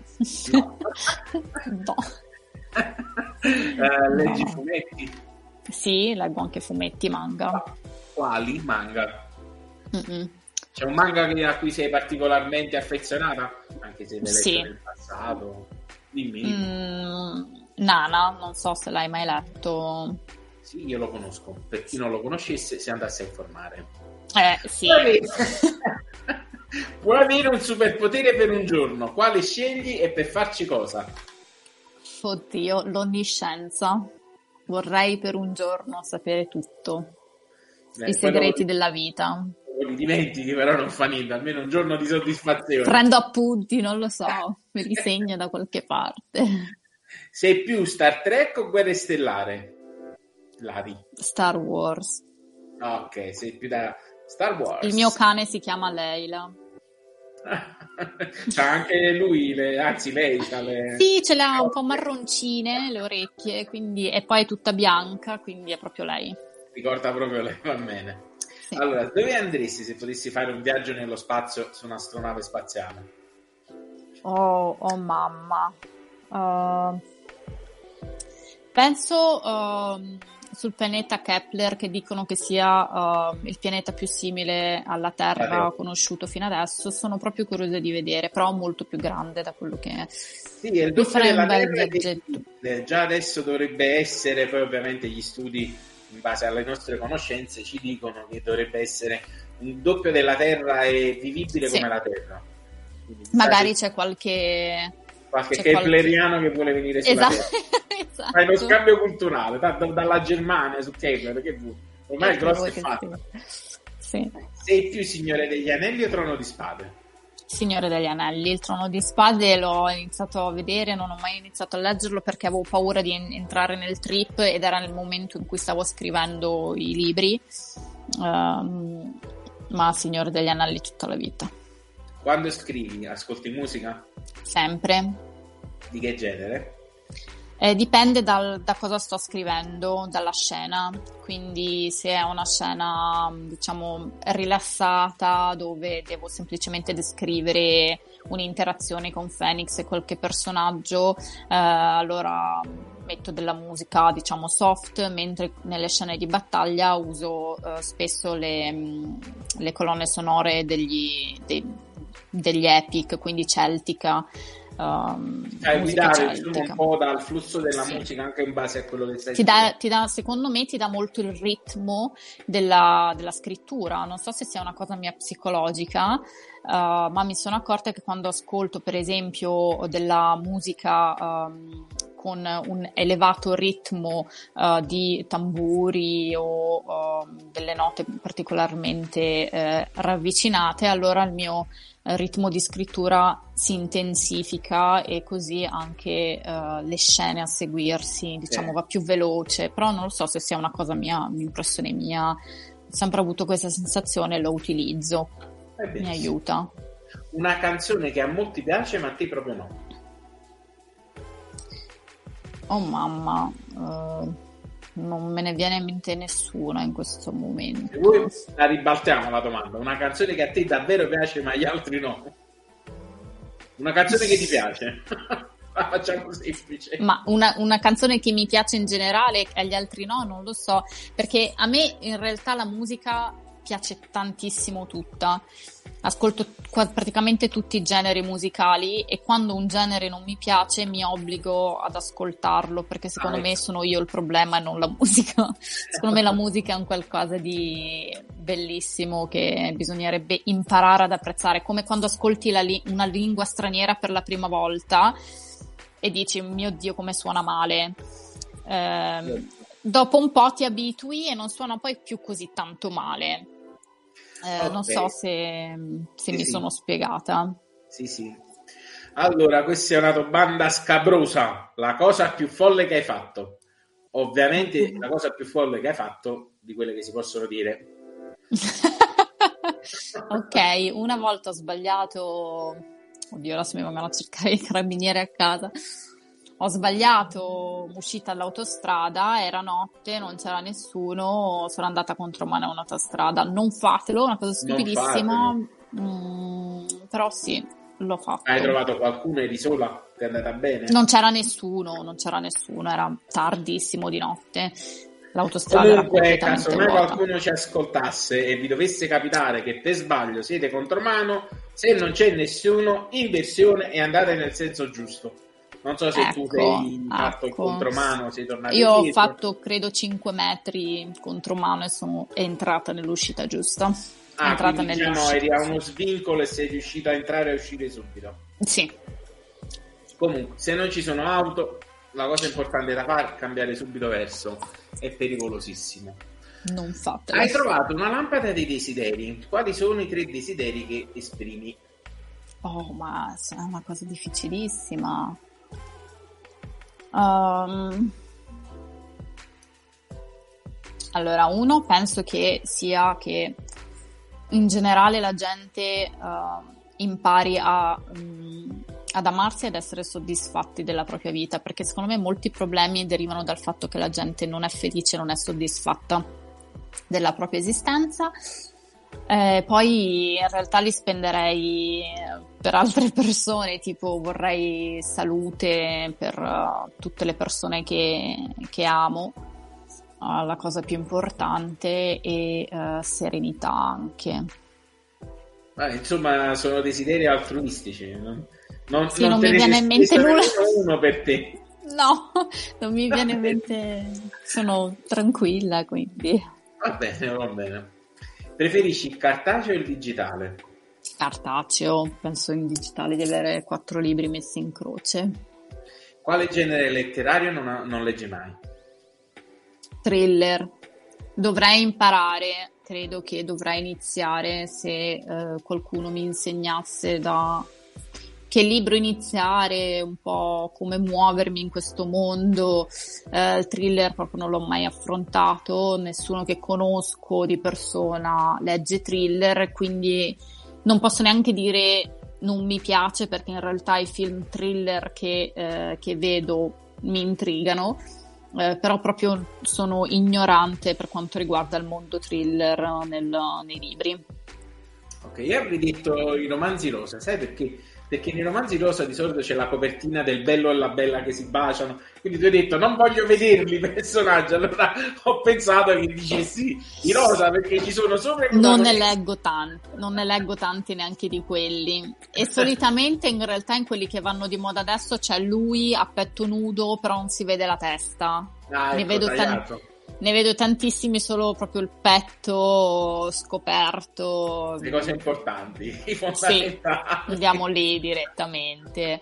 No. [LAUGHS] no. uh, [LAUGHS] leggi no. fumetti? Sì, leggo anche fumetti, manga. Quali manga? Mm-mm. C'è un manga a cui sei particolarmente affezionata? Anche se l'hai sì. letto nel passato? Dimmi. Mm, Nana, non so se l'hai mai letto. Sì, io lo conosco. Per chi non lo conoscesse, si andasse a informare. Eh, sì. Puoi avere [LAUGHS] un superpotere per un giorno, quale scegli e per farci cosa? Oddio, l'onniscienza. Vorrei per un giorno sapere tutto. Eh, I segreti lo, della vita. Li dimentichi, però non fa niente, almeno un giorno di soddisfazione. Prendo appunti, non lo so, me li segno da qualche parte. Sei più Star Trek o Guerre Stellare? Lari. Star Wars. Ok, sei più da Star Wars. Il mio cane si chiama Leila. [LAUGHS] c'ha anche lui, le, anzi lei c'ha le... Sì, ce l'ha un po' marroncine le orecchie, quindi, e poi è tutta bianca, quindi è proprio lei. Ricorda proprio lei, va bene. Sì. Allora, dove andresti se potessi fare un viaggio nello spazio su un'astronave spaziale? Oh, oh mamma. Uh, penso uh, sul pianeta Kepler che dicono che sia uh, il pianeta più simile alla Terra ah, conosciuto fino adesso. Sono proprio curiosa di vedere, però molto più grande da quello che è. Sì, è il doppio della Terra già adesso dovrebbe essere, poi ovviamente gli studi in base alle nostre conoscenze ci dicono che dovrebbe essere il doppio della Terra e vivibile sì. come la Terra. Quindi, Magari c'è qualche qualche c'è kepleriano qualche... che vuole venire sulla esatto. [LAUGHS] esatto. Fai lo scambio culturale da, da, dalla Germania su Kepler che vuoi ormai il grosso è fatto sì. sei più Signore degli Anelli o Trono di Spade? Signore degli Anelli, il Trono di Spade l'ho iniziato a vedere, non ho mai iniziato a leggerlo perché avevo paura di entrare nel trip ed era nel momento in cui stavo scrivendo i libri, um, ma Signore degli Anelli tutta la vita. Quando scrivi, ascolti musica? Sempre. Di che genere? Eh, dipende dal, da cosa sto scrivendo, dalla scena, quindi se è una scena diciamo rilassata dove devo semplicemente descrivere un'interazione con Phoenix e qualche personaggio, eh, allora metto della musica diciamo soft, mentre nelle scene di battaglia uso eh, spesso le, le, colonne sonore degli, dei, degli epic, quindi celtica. Um, cioè, guidare un po' dal flusso della sì. musica anche in base a quello che stai ti dà, ti dà, secondo me ti dà molto il ritmo della, della scrittura. Non so se sia una cosa mia psicologica uh, ma mi sono accorta che quando ascolto per esempio della musica um, con un elevato ritmo uh, di tamburi o uh, delle note particolarmente uh, ravvicinate, allora il mio ritmo di scrittura si intensifica e così anche le scene a seguirsi, diciamo, va più veloce, però non lo so se sia una cosa mia, un'impressione mia, ho sempre avuto questa sensazione e lo utilizzo, mi aiuta. Una canzone che a molti piace ma a te proprio no. Oh mamma, uh, non me ne viene in mente nessuna in questo momento. E voi la ribaltiamo la domanda. Una canzone che a te davvero piace ma agli altri no? Una canzone che ti piace? [LAUGHS] la facciamo semplice. Ma una, una, canzone che mi piace in generale e agli altri no, non lo so. Perché a me in realtà la musica piace tantissimo tutta. Ascolto praticamente tutti i generi musicali e quando un genere non mi piace mi obbligo ad ascoltarlo perché secondo ah, me ecco. sono io il problema e non la musica. [LAUGHS] secondo me la musica è un qualcosa di bellissimo che bisognerebbe imparare ad apprezzare, come quando ascolti li- una lingua straniera per la prima volta e dici mio Dio come suona male. Eh, dopo un po' ti abitui e non suona poi più così tanto male. Eh, okay. Non so se, se sì, mi sì. sono spiegata. Sì, sì. Allora, questa è una domanda scabrosa. La cosa più folle che hai fatto? Ovviamente la cosa più folle che hai fatto di quelle che si possono dire. [LAUGHS] ok, una volta ho sbagliato. Oddio, adesso mi vengono a cercare i carabinieri a casa ho sbagliato uscita all'autostrada, era notte, non c'era nessuno, sono andata contro mano a un'autostrada. Non fatelo, una cosa stupidissima, mm, però sì, l'ho fatto. Hai trovato qualcuno, eri sola? Ti è andata bene? Non c'era nessuno, non c'era nessuno, era tardissimo di notte. L'autostrada Comunque, caso mai qualcuno ci ascoltasse e vi dovesse capitare che per sbaglio siete contro mano, se non c'è nessuno, inversione e andate nel senso giusto non so se ecco, tu sei fatto ecco. contromano, sei tornato Io ho fatto credo 5 metri contromano e sono entrata nell'uscita giusta. Ah, entrata quindi, diciamo, eri a uno svincolo e sei riuscita a entrare e uscire subito. Sì. Comunque, se non ci sono auto, la cosa importante da fare è cambiare subito verso. È pericolosissimo. Non fatelo. Hai trovato una lampada dei desideri. Quali sono i tre desideri che esprimi? Oh, ma è una cosa difficilissima. Um, allora, uno penso che sia che in generale la gente uh, impari a, um, ad amarsi ed essere soddisfatti della propria vita, perché secondo me molti problemi derivano dal fatto che la gente non è felice, non è soddisfatta della propria esistenza eh, poi in realtà li spenderei per altre [LAUGHS] persone, tipo vorrei salute per uh, tutte le persone che, che amo. uh, la cosa più importante e uh, serenità anche. Ah, insomma, sono desideri altruistici. Non, non, sì, non, non mi viene in mente nulla. Uno per te. [LAUGHS] No, non mi viene in mente. Sono tranquilla, quindi. Va bene, va bene. Preferisci il cartaceo o il digitale? Cartaceo, penso in digitale di avere quattro libri messi in croce. Quale genere letterario non, ha, non leggi mai? Thriller. Dovrei imparare, credo che dovrei iniziare se eh, qualcuno mi insegnasse da che libro iniziare, un po' come muovermi in questo mondo. Eh, il thriller proprio non l'ho mai affrontato, nessuno che conosco di persona legge thriller, quindi non posso neanche dire non mi piace perché in realtà i film thriller che, eh, che vedo mi intrigano. Eh, però proprio sono ignorante per quanto riguarda il mondo thriller nel, nei libri. Ok, io avrei detto i romanzi rosa, sai perché? Perché nei romanzi rosa di solito c'è la copertina del bello e la bella che si baciano, quindi tu hai detto non voglio vederli i personaggi, allora [LAUGHS] ho pensato che dicessi i rosa perché ci sono sopra Non ne leggo tanti, non ne leggo tanti neanche di quelli. E solitamente in realtà in quelli che vanno di moda adesso c'è lui a petto nudo però non si vede la testa. Ah, ne ecco, vedo tanti ne vedo tantissimi solo proprio il petto scoperto. Le cose importanti, i fondamentali. Sì, andiamo lì direttamente.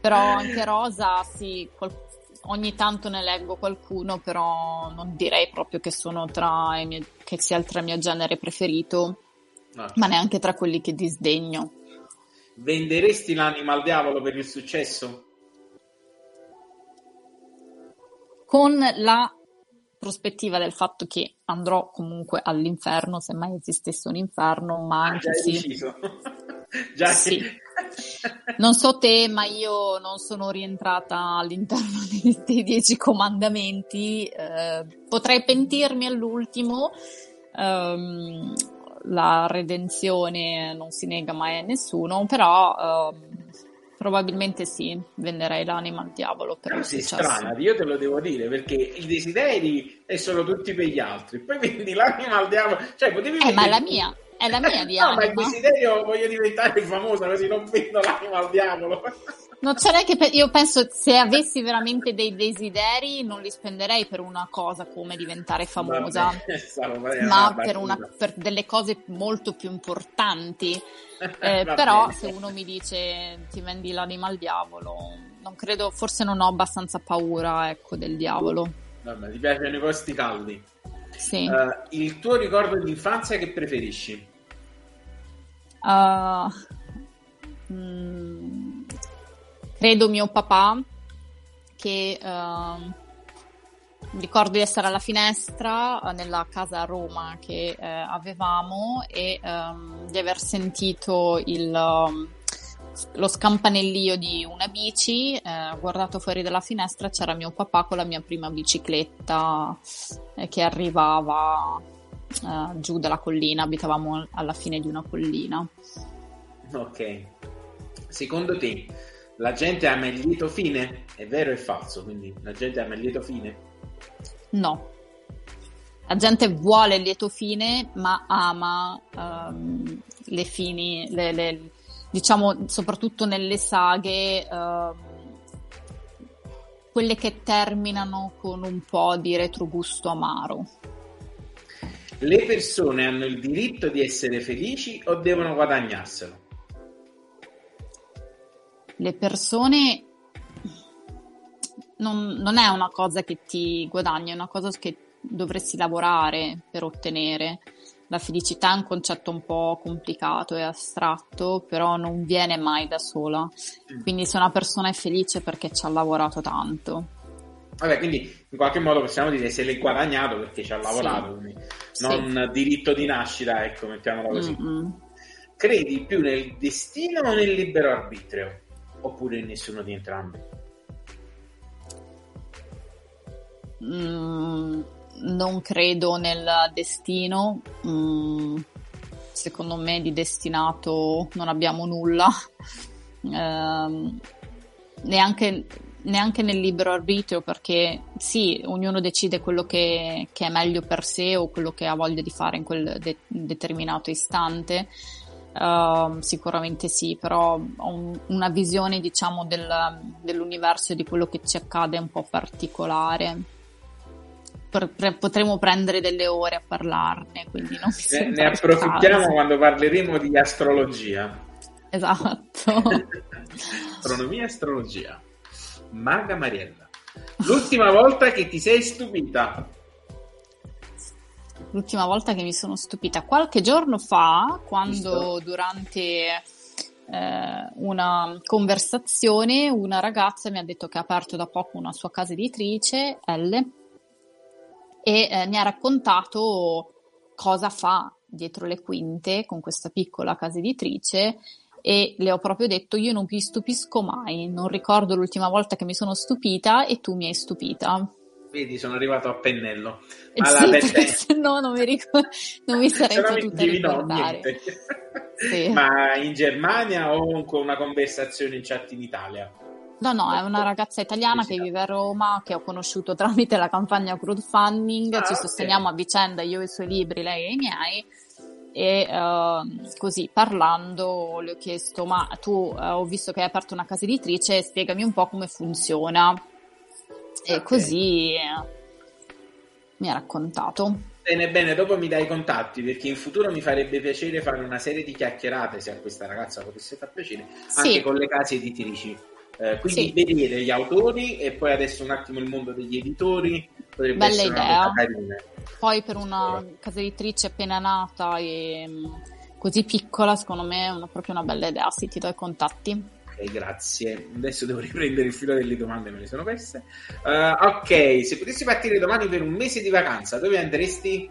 Però anche Rosa, sì, qual- ogni tanto ne leggo qualcuno, però non direi proprio che sono tra i miei, che sia tra il mio genere preferito, no. ma neanche tra quelli che disdegno. Venderesti l'anima al diavolo per il successo? Con la prospettiva del fatto che andrò comunque all'inferno, se mai esistesse un inferno, ma ah, anche ah, sì. [LAUGHS] già sì. [LAUGHS] Non so te, ma io non sono rientrata all'interno dei, dieci comandamenti. Eh, potrei pentirmi all'ultimo. Um, la redenzione non si nega mai a nessuno, però uh, Probabilmente sì, venderei l'anima al diavolo. Però ah, sei strana, io te lo devo dire, perché i desideri sono tutti per gli altri, poi vendi l'anima al diavolo. Cioè, potevi eh, ma la mia, è la mia [LAUGHS] di no, ma il desiderio voglio diventare famosa, così non vendo l'anima al diavolo. Non c'è neanche per... io penso se avessi veramente dei desideri non li spenderei per una cosa come diventare famosa, Vabbè, [LAUGHS] ma per, una, per, delle cose molto più importanti. [LAUGHS] Eh, però bene. se uno mi dice ti vendi l'anima al diavolo, non credo, forse non ho abbastanza paura ecco, del diavolo. Vabbè, ti piacciono i posti caldi? Sì. Uh, il tuo ricordo di infanzia che preferisci? Uh, mm, credo mio papà che uh, ricordo di essere alla finestra uh, nella casa a Roma che uh, avevamo e um, di aver sentito il, um, lo scampanellio di una bici, eh, guardato fuori dalla finestra c'era mio papà con la mia prima bicicletta eh, che arrivava uh, giù dalla collina, abitavamo alla fine di una collina. Ok. Secondo te la gente ama il lieto fine? È vero o è falso? Quindi la gente ama il lieto fine? No. La gente vuole il lieto fine, ma ama um, le fini, le, le, diciamo soprattutto nelle saghe, um, quelle che terminano con un po' di retrogusto amaro. Le persone hanno il diritto di essere felici o devono guadagnarselo? Le persone non, non è una cosa che ti guadagni, è una cosa che dovresti lavorare per ottenere. La felicità è un concetto un po' complicato e astratto, però non viene mai da sola. Mm. Quindi se una persona è felice perché ci ha lavorato tanto. Vabbè, quindi in qualche modo possiamo dire se l'è guadagnato perché ci ha lavorato, sì. Non sì. diritto di nascita, ecco, mettiamola così. Mm-hmm. Credi più nel destino o nel libero arbitrio? Oppure in nessuno di entrambi? Mm, non credo nel destino. Mm, secondo me di destinato non abbiamo nulla. [LAUGHS] Eh, neanche neanche nel libero arbitrio perché sì, ognuno decide quello che, che, è meglio per sé o quello che ha voglia di fare in quel de- determinato istante. Uh, sicuramente sì, però ho un, una visione diciamo del, dell'universo e di quello che ci accade un po' particolare. Per, per, potremo prendere delle ore a parlarne, quindi non ne, ne approfittiamo quando parleremo di astrologia. Esatto. [LAUGHS] Astronomia e astrologia. Maga Mariella. L'ultima volta che ti sei stupita? L'ultima volta che mi sono stupita, qualche giorno fa, quando Visto? durante eh, una conversazione una ragazza mi ha detto che ha aperto da poco una sua casa editrice, L, e eh, mi ha raccontato cosa fa dietro le quinte con questa piccola casa editrice e le ho proprio detto io non mi stupisco mai, non ricordo l'ultima volta che mi sono stupita e tu mi hai stupita. Vedi, sono arrivato a pennello. Alla sì, se no non mi, ricordo, non mi [LAUGHS] sarei potuta ricordare. Sì. [LAUGHS] Ma in Germania o con una conversazione in chat in Italia? No, no, è una ragazza italiana che vive a Roma, che ho conosciuto tramite la campagna crowdfunding, ah, ci sosteniamo okay. a vicenda, io e i suoi libri, lei e i miei, e uh, così parlando le ho chiesto ma tu uh, ho visto che hai aperto una casa editrice spiegami un po' come funziona e okay. così uh, mi ha raccontato bene bene dopo mi dai i contatti perché in futuro mi farebbe piacere fare una serie di chiacchierate se a questa ragazza potesse far piacere anche sì. con le case editrici eh, quindi sì. vedere gli autori e poi adesso un attimo il mondo degli editori potrebbe Bella essere idea. poi per una casa editrice appena nata e mm, così piccola, secondo me è una, proprio una bella idea. Sì, ti do i contatti. Ok, grazie. Adesso devo [LAUGHS] riprendere il filo delle domande, me le sono perse. Uh, ok, se potessi partire domani per un mese di vacanza, dove andresti?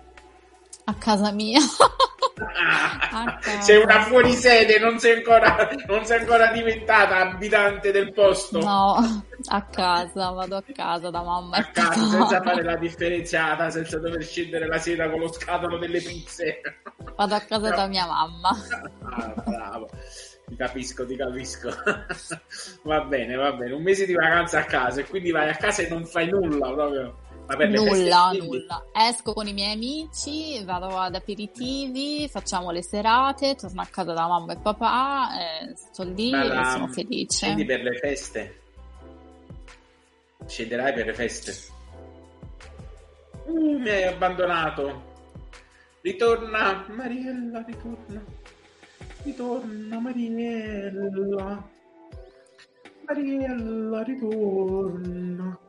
A casa mia. [LAUGHS] Ah, sei una fuorisede, non sei, ancora, non sei ancora diventata abitante del posto. No, a casa, vado a casa da mamma. A casa, senza fare la differenziata, senza dover scendere la sera con lo scatolo delle pizze. Vado a casa no. da mia mamma. Ah, bravo. Ti capisco, ti capisco. va bene, va bene. Un mese di vacanza a casa e quindi vai a casa e non fai nulla proprio nulla, nulla. Esco con i miei amici, vado ad aperitivi, facciamo le serate, torno a casa da mamma e papà, eh, sto lì e sono felice. Scendi per le feste? Scenderai per le feste? Uh, mi hai abbandonato. Ritorna, Mariella, ritorna. Ritorna, Mariella. Mariella, ritorna.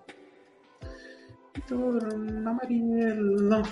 Torna Mariella.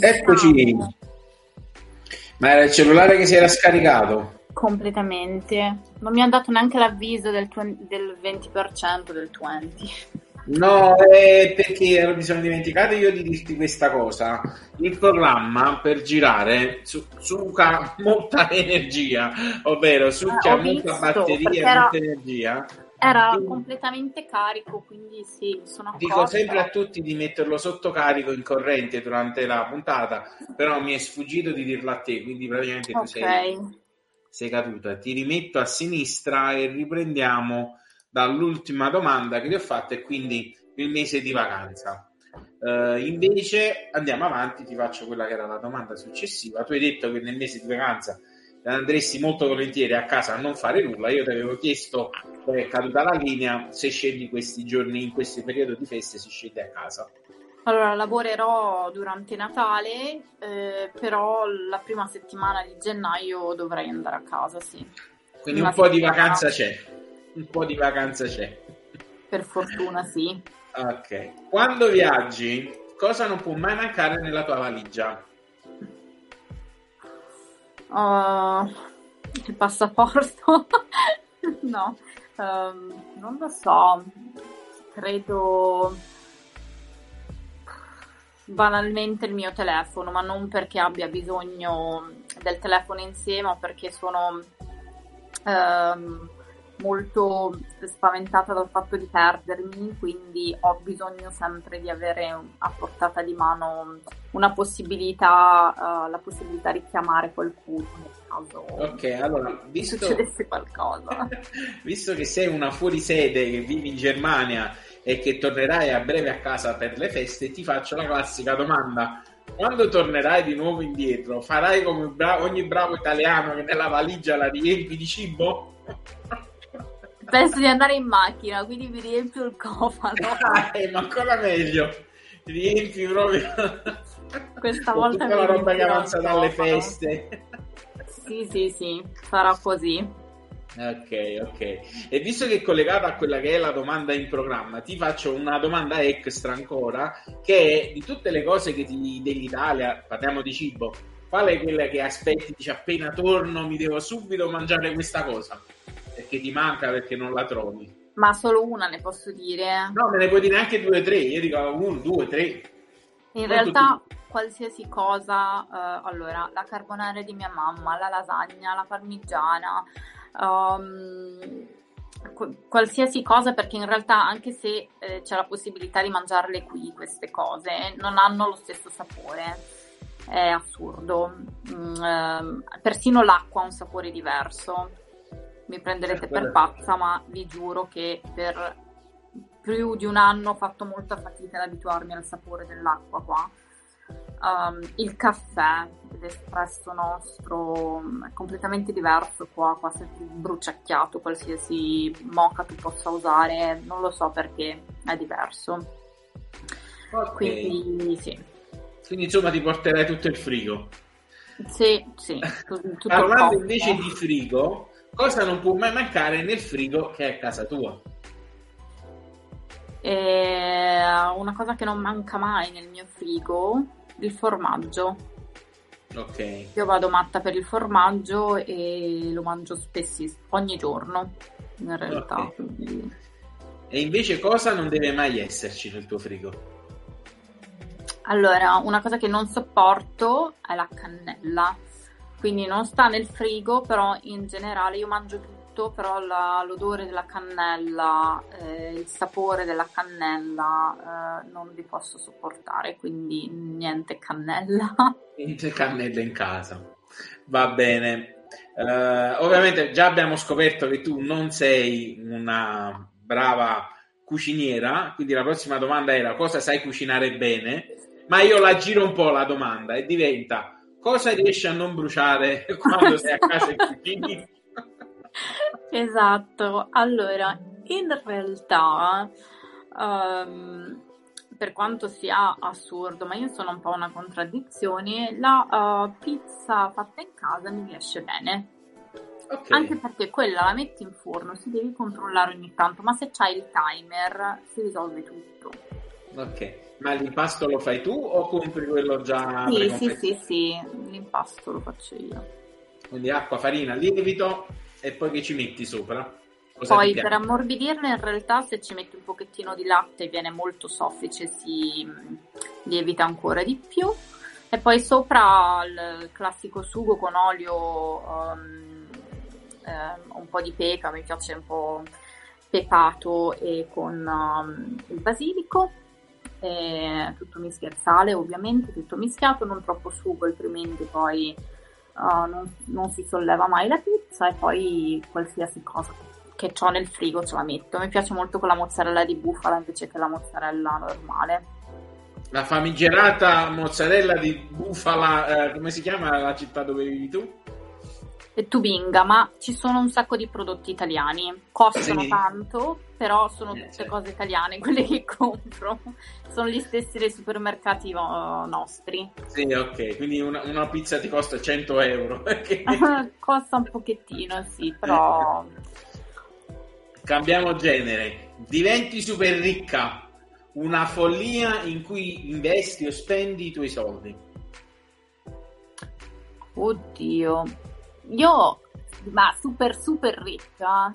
Eccoci. siamo. Ma era il cellulare che si era scaricato. Completamente. Non mi ha dato neanche l'avviso del, twen- del 20% del 20. No, è perché mi sono dimenticato io di dirti questa cosa. Il programma per girare su- succa molta [LAUGHS] energia, ovvero succhia ho molta visto, batteria e era- molta energia. Era completamente carico, quindi sì, sono Dico accorta. sempre a tutti di metterlo sotto carico in corrente durante la puntata, però mi è sfuggito di dirlo a te, quindi praticamente tu sei, sei caduta. Ti rimetto a sinistra e riprendiamo dall'ultima domanda che ti ho fatto e quindi il mese di vacanza. Eh, invece andiamo avanti, ti faccio quella che era la domanda successiva. Tu hai detto che nel mese di vacanza andresti molto volentieri a casa a non fare nulla. Io ti avevo chiesto, è caduta la linea, se scegli questi giorni, in questo periodo di feste, si scende a casa. Allora, lavorerò durante Natale, eh, però la prima settimana di gennaio dovrei andare a casa, sì. Quindi Una un po' di settimana. vacanza c'è. Un po' di vacanza c'è. Per fortuna, sì. Ok. Quando viaggi, cosa non può mai mancare nella tua valigia? Uh, il passaporto? [LAUGHS] no, ehm, non lo so. Credo banalmente il mio telefono, ma non perché abbia bisogno del telefono insieme, ma perché sono ehm, molto spaventata dal fatto di perdermi, quindi ho bisogno sempre di avere a portata di mano una possibilità, eh, la possibilità di chiamare qualcuno nel caso Ok, allora, visto, succedesse qualcosa. [LAUGHS] visto che sei una fuorisede che vivi in Germania e che tornerai a breve a casa per le feste, ti faccio la classica domanda. Quando tornerai di nuovo indietro, farai come ogni bravo italiano che nella valigia la riempi di cibo? [LAUGHS] Penso di andare in macchina, quindi mi riempio il cofano. Eh, ma ancora meglio, riempi proprio Questa volta tutta la mi roba che avanza dalle feste. Sì, sì, sì, sarà così. Ok, ok. E visto che è collegata a quella che è la domanda in programma, ti faccio una domanda extra ancora, che è di tutte le cose che ti dell'Italia, parliamo di cibo, qual è quella che aspetti, dici appena torno mi devo subito mangiare questa cosa? Perché ti manca perché non la trovi. Ma solo una ne posso dire. No, me ne puoi dire anche due o tre, io dico uno, due, tre. In Non realtà qualsiasi cosa, eh, allora, la carbonara di mia mamma, la lasagna, la parmigiana, qu- qualsiasi cosa, perché in realtà anche se eh, c'è la possibilità di mangiarle qui, queste cose, non hanno lo stesso sapore. È assurdo. Mm, ehm, persino l'acqua ha un sapore diverso. Mi prenderete Eh, per quello- pazza, ma vi giuro che per più di un anno ho fatto molta fatica ad abituarmi al sapore dell'acqua qua. Um, il caffè, l'espresso nostro mm, è completamente diverso qua, qua più bruciacchiato, qualsiasi mocha tu possa usare, non lo so perché è diverso. Ok. Quindi sì, Quindi insomma ti porterai tutto il frigo. sì, sì, tu- tutto Parlando invece di frigo, cosa non può mai mancare nel frigo che è a casa tua? E una cosa che non manca mai nel mio frigo, il formaggio. Ok. Io vado matta per il formaggio e lo mangio spessissimo, ogni giorno in realtà. Ok. quindi- E invece cosa non deve mai esserci nel tuo frigo? Allora, una cosa che non sopporto è la cannella. Quindi non sta nel frigo, però in generale io mangio tutto, però la- l'odore della cannella, eh, il sapore della cannella eh, non li posso sopportare, quindi niente cannella. [LAUGHS] Niente cannella in casa. Va bene. Eh, ovviamente già abbiamo scoperto che tu non sei una brava cuciniera, quindi la prossima domanda era cosa sai cucinare bene, ma io la giro un po' la domanda e diventa cosa riesci a non bruciare [LAUGHS] quando sei a casa e cucini? [LAUGHS] Esatto, allora in realtà, ehm, per quanto sia assurdo, ma io sono un po' una contraddizione, la eh, pizza fatta in casa mi riesce bene, Ok. anche perché quella la metti in forno, si devi controllare ogni tanto, ma se c'hai il timer si risolve tutto. Ok, ma l'impasto lo fai tu o compri quello già Sì, sì, sì, sì, l'impasto lo faccio io. Quindi acqua, farina, lievito e poi che ci metti sopra? Cosa poi per ammorbidirlo in realtà se ci metti un pochettino di latte viene molto soffice, si mm, lievita ancora di più. E poi sopra il classico sugo con olio, um, um, un po' di peca, mi piace un po' pepato e con um, il basilico e tutto mischiato, sale ovviamente, tutto mischiato, non troppo sugo altrimenti poi uh, non, non, si solleva mai la pizza e poi qualsiasi cosa che ho nel frigo ce la metto. Mi piace molto con la mozzarella di bufala invece che la mozzarella normale. La famigerata mozzarella di bufala, eh, come si chiama la città dove vivi tu? Tubinga, ma ci sono un sacco di prodotti italiani. Costano sì. tanto, però sono eh, tutte certo. cose italiane [LAUGHS] quelle che compro. Sono gli stessi dei supermercati nostri. Sì, ok, quindi una, una, pizza ti costa 100 euro. [LAUGHS] [LAUGHS] costa un pochettino, sì, però... Cambiamo genere. Diventi super ricca. Una follia in cui investi o spendi i tuoi soldi. Oddio, io, ma super super ricca.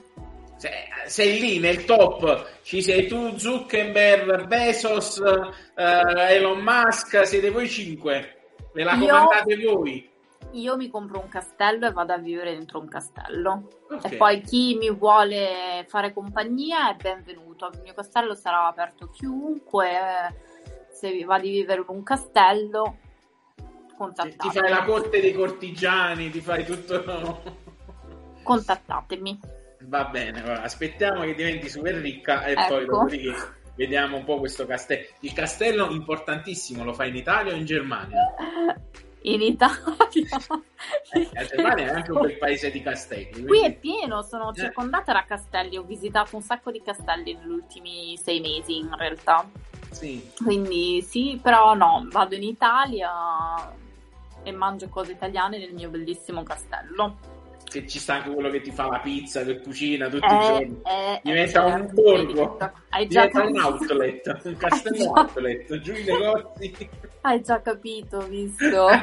Se, sei lì nel top, ci sei tu, Zuckerberg, Bezos, uh, Elon Musk, siete voi cinque. Ve la comandate io, voi. Io mi compro un castello e vado a vivere dentro un castello. Okay. E poi chi mi vuole fare compagnia è benvenuto. Il mio castello sarà aperto a chiunque. Se va di vivere in un castello, contattatemi. Ti fai la corte dei cortigiani, ti fai tutto... Contattatemi. Va bene, va. aspettiamo che diventi super ricca e ecco. poi dopodiché vediamo un po' questo castello. Il castello importantissimo, lo fai in Italia o in Germania? [LAUGHS] In Italia. Eh, la Germania è anche un bel paese di castelli. Quindi... Qui è pieno, sono eh. circondata da castelli, ho visitato un sacco di castelli negli ultimi sei mesi in realtà. Sì. Quindi sì, però no, vado in Italia, e mangio cose italiane nel mio bellissimo castello. Che ci sta anche quello che ti fa la pizza, che cucina tutti eh, i giorni. Eh, Diventa eh, un borgo, diventa un outlet, un castello outlet, giù i negozi. Hai già capito, visto? [LAUGHS]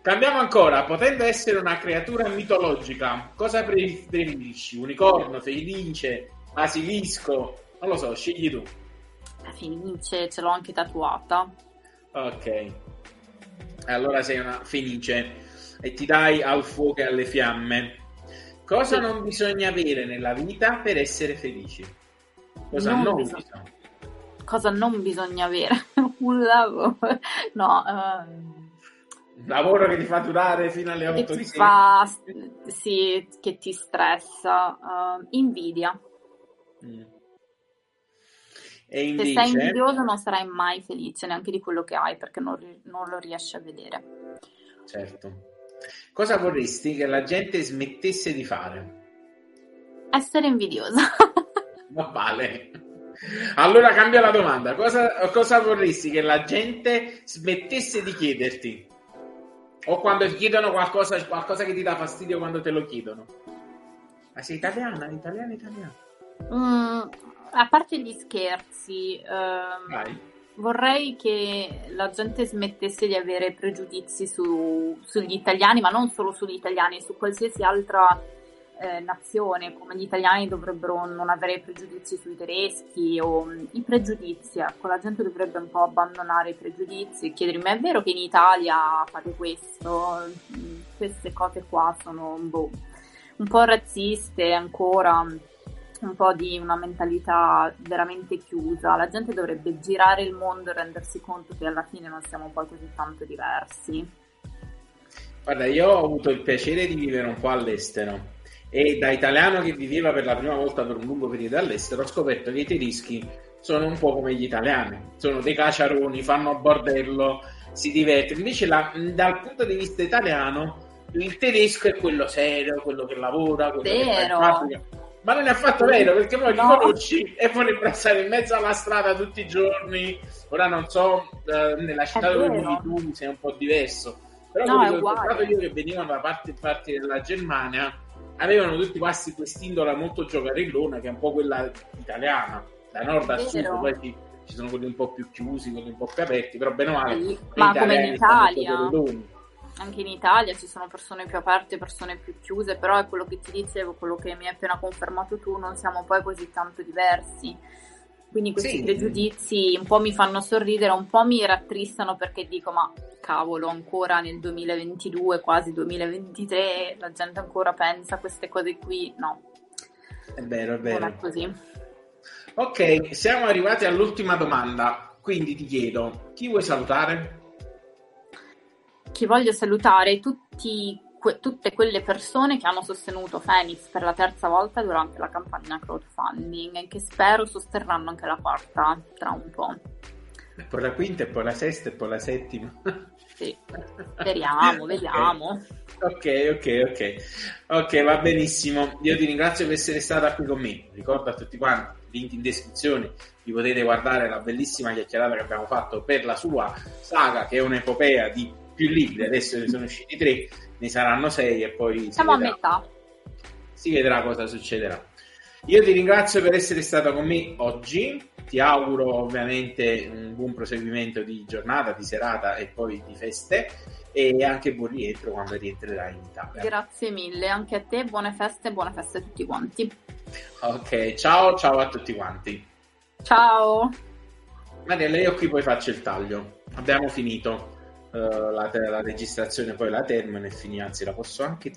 Cambiamo ancora, potendo essere una creatura mitologica, cosa preferisci? Unicorno, fenice, basilisco? Non lo so, scegli tu. La fenice ce l'ho anche tatuata. Ok allora sei una fenice e ti dai al fuoco e alle fiamme. Cosa sì. non bisogna avere nella vita per essere felici? Cosa non, non bisogna... bisogna... Cosa non bisogna avere? [LAUGHS] Un lavoro. No, uh... Lavoro che ti fa durare fino alle 8 di sera. Fa... Sì, che ti stressa. Uh, invidia. Mm. E invece... Se sei invidioso non sarai mai felice neanche di quello che hai perché non, non lo riesci a vedere. Certo. Cosa vorresti che la gente smettesse di fare? Essere invidiosa. [LAUGHS] Va vale. Allora cambia la domanda. Cosa, cosa, vorresti che la gente smettesse di chiederti? O quando ti chiedono qualcosa, qualcosa che ti dà fastidio quando te lo chiedono? Ma sei italiana, italiana, italiana? Mm, a parte gli scherzi, ehm, vorrei che la gente smettesse di avere pregiudizi su, sugli italiani, ma non solo sugli italiani, su qualsiasi altra eh, nazione, come gli italiani dovrebbero non avere pregiudizi sui tedeschi o mm, i pregiudizi, ecco, la gente dovrebbe un po' abbandonare i pregiudizi e chiedermi, ma è vero che in Italia fate questo? Mm, queste cose qua sono boh, un po' razziste ancora un po' di una mentalità veramente chiusa. La gente dovrebbe girare il mondo e rendersi conto che alla fine non siamo poi così tanto diversi. Guarda, io ho avuto il piacere di vivere un po' all'estero e da italiano che viveva per la prima volta per un lungo periodo all'estero ho scoperto che i tedeschi sono un po' come gli italiani, sono dei caciaroni, fanno bordello, si divertono. Invece la, dal punto di vista italiano il tedesco è quello serio, quello che lavora, quello Vero. che fa in ma non è affatto vero perché poi no. li conosci e poi passare in mezzo alla strada tutti i giorni. Ora non so, eh, nella città dove vivi tu sei un po' diverso, però no, quelli che ho incontrato io che venivano da parte, parte della Germania avevano tutti quasi quest'indola molto giocarellona che è un po' quella italiana. da nord a sud, poi ci, ci, sono quelli un po' più chiusi, quelli un po' più aperti, però bene o male. Ma come in Italia. Anche in Italia ci sono persone più aperte, persone più chiuse, però è quello che ti dicevo, quello che mi hai appena confermato tu, non siamo poi così tanto diversi. Quindi questi sì. pregiudizi un po' mi fanno sorridere, un po' mi rattristano perché dico ma cavolo, ancora nel 2022, quasi 2023, la gente ancora pensa queste cose qui. No. È vero, è vero. Non è così. Ok, siamo arrivati all'ultima domanda, quindi ti chiedo, chi vuoi salutare? Chi voglio salutare? Tutti que- tutte quelle persone che hanno sostenuto Phoenix per la terza volta durante la campagna crowdfunding e che spero sosterranno anche la quarta tra un po'. E poi la quinta, e poi la sesta, e poi la settima. Sì, speriamo, [LAUGHS] vediamo. Ok, ok, ok. Ok, va benissimo. Io ti ringrazio per essere stata qui con me. Ricordo a tutti quanti, link in descrizione, vi potete guardare la bellissima chiacchierata che abbiamo fatto per la sua saga, che è un'epopea di più libri. Adesso ne sono usciti tre ne saranno sei e poi siamo a metà. Si vedrà cosa succederà. Io ti ringrazio per essere stato con me oggi. Ti auguro ovviamente un buon proseguimento di giornata, di serata e poi di feste e anche buon rientro quando rientrerai in Italia. Grazie mille, anche a te, buone feste e buone feste a tutti quanti. Ok, ciao, ciao a tutti quanti. Ciao. Mariella, io qui poi faccio il taglio. Abbiamo finito. Uh, la, la, registrazione poi la termino e fini, anzi la posso anche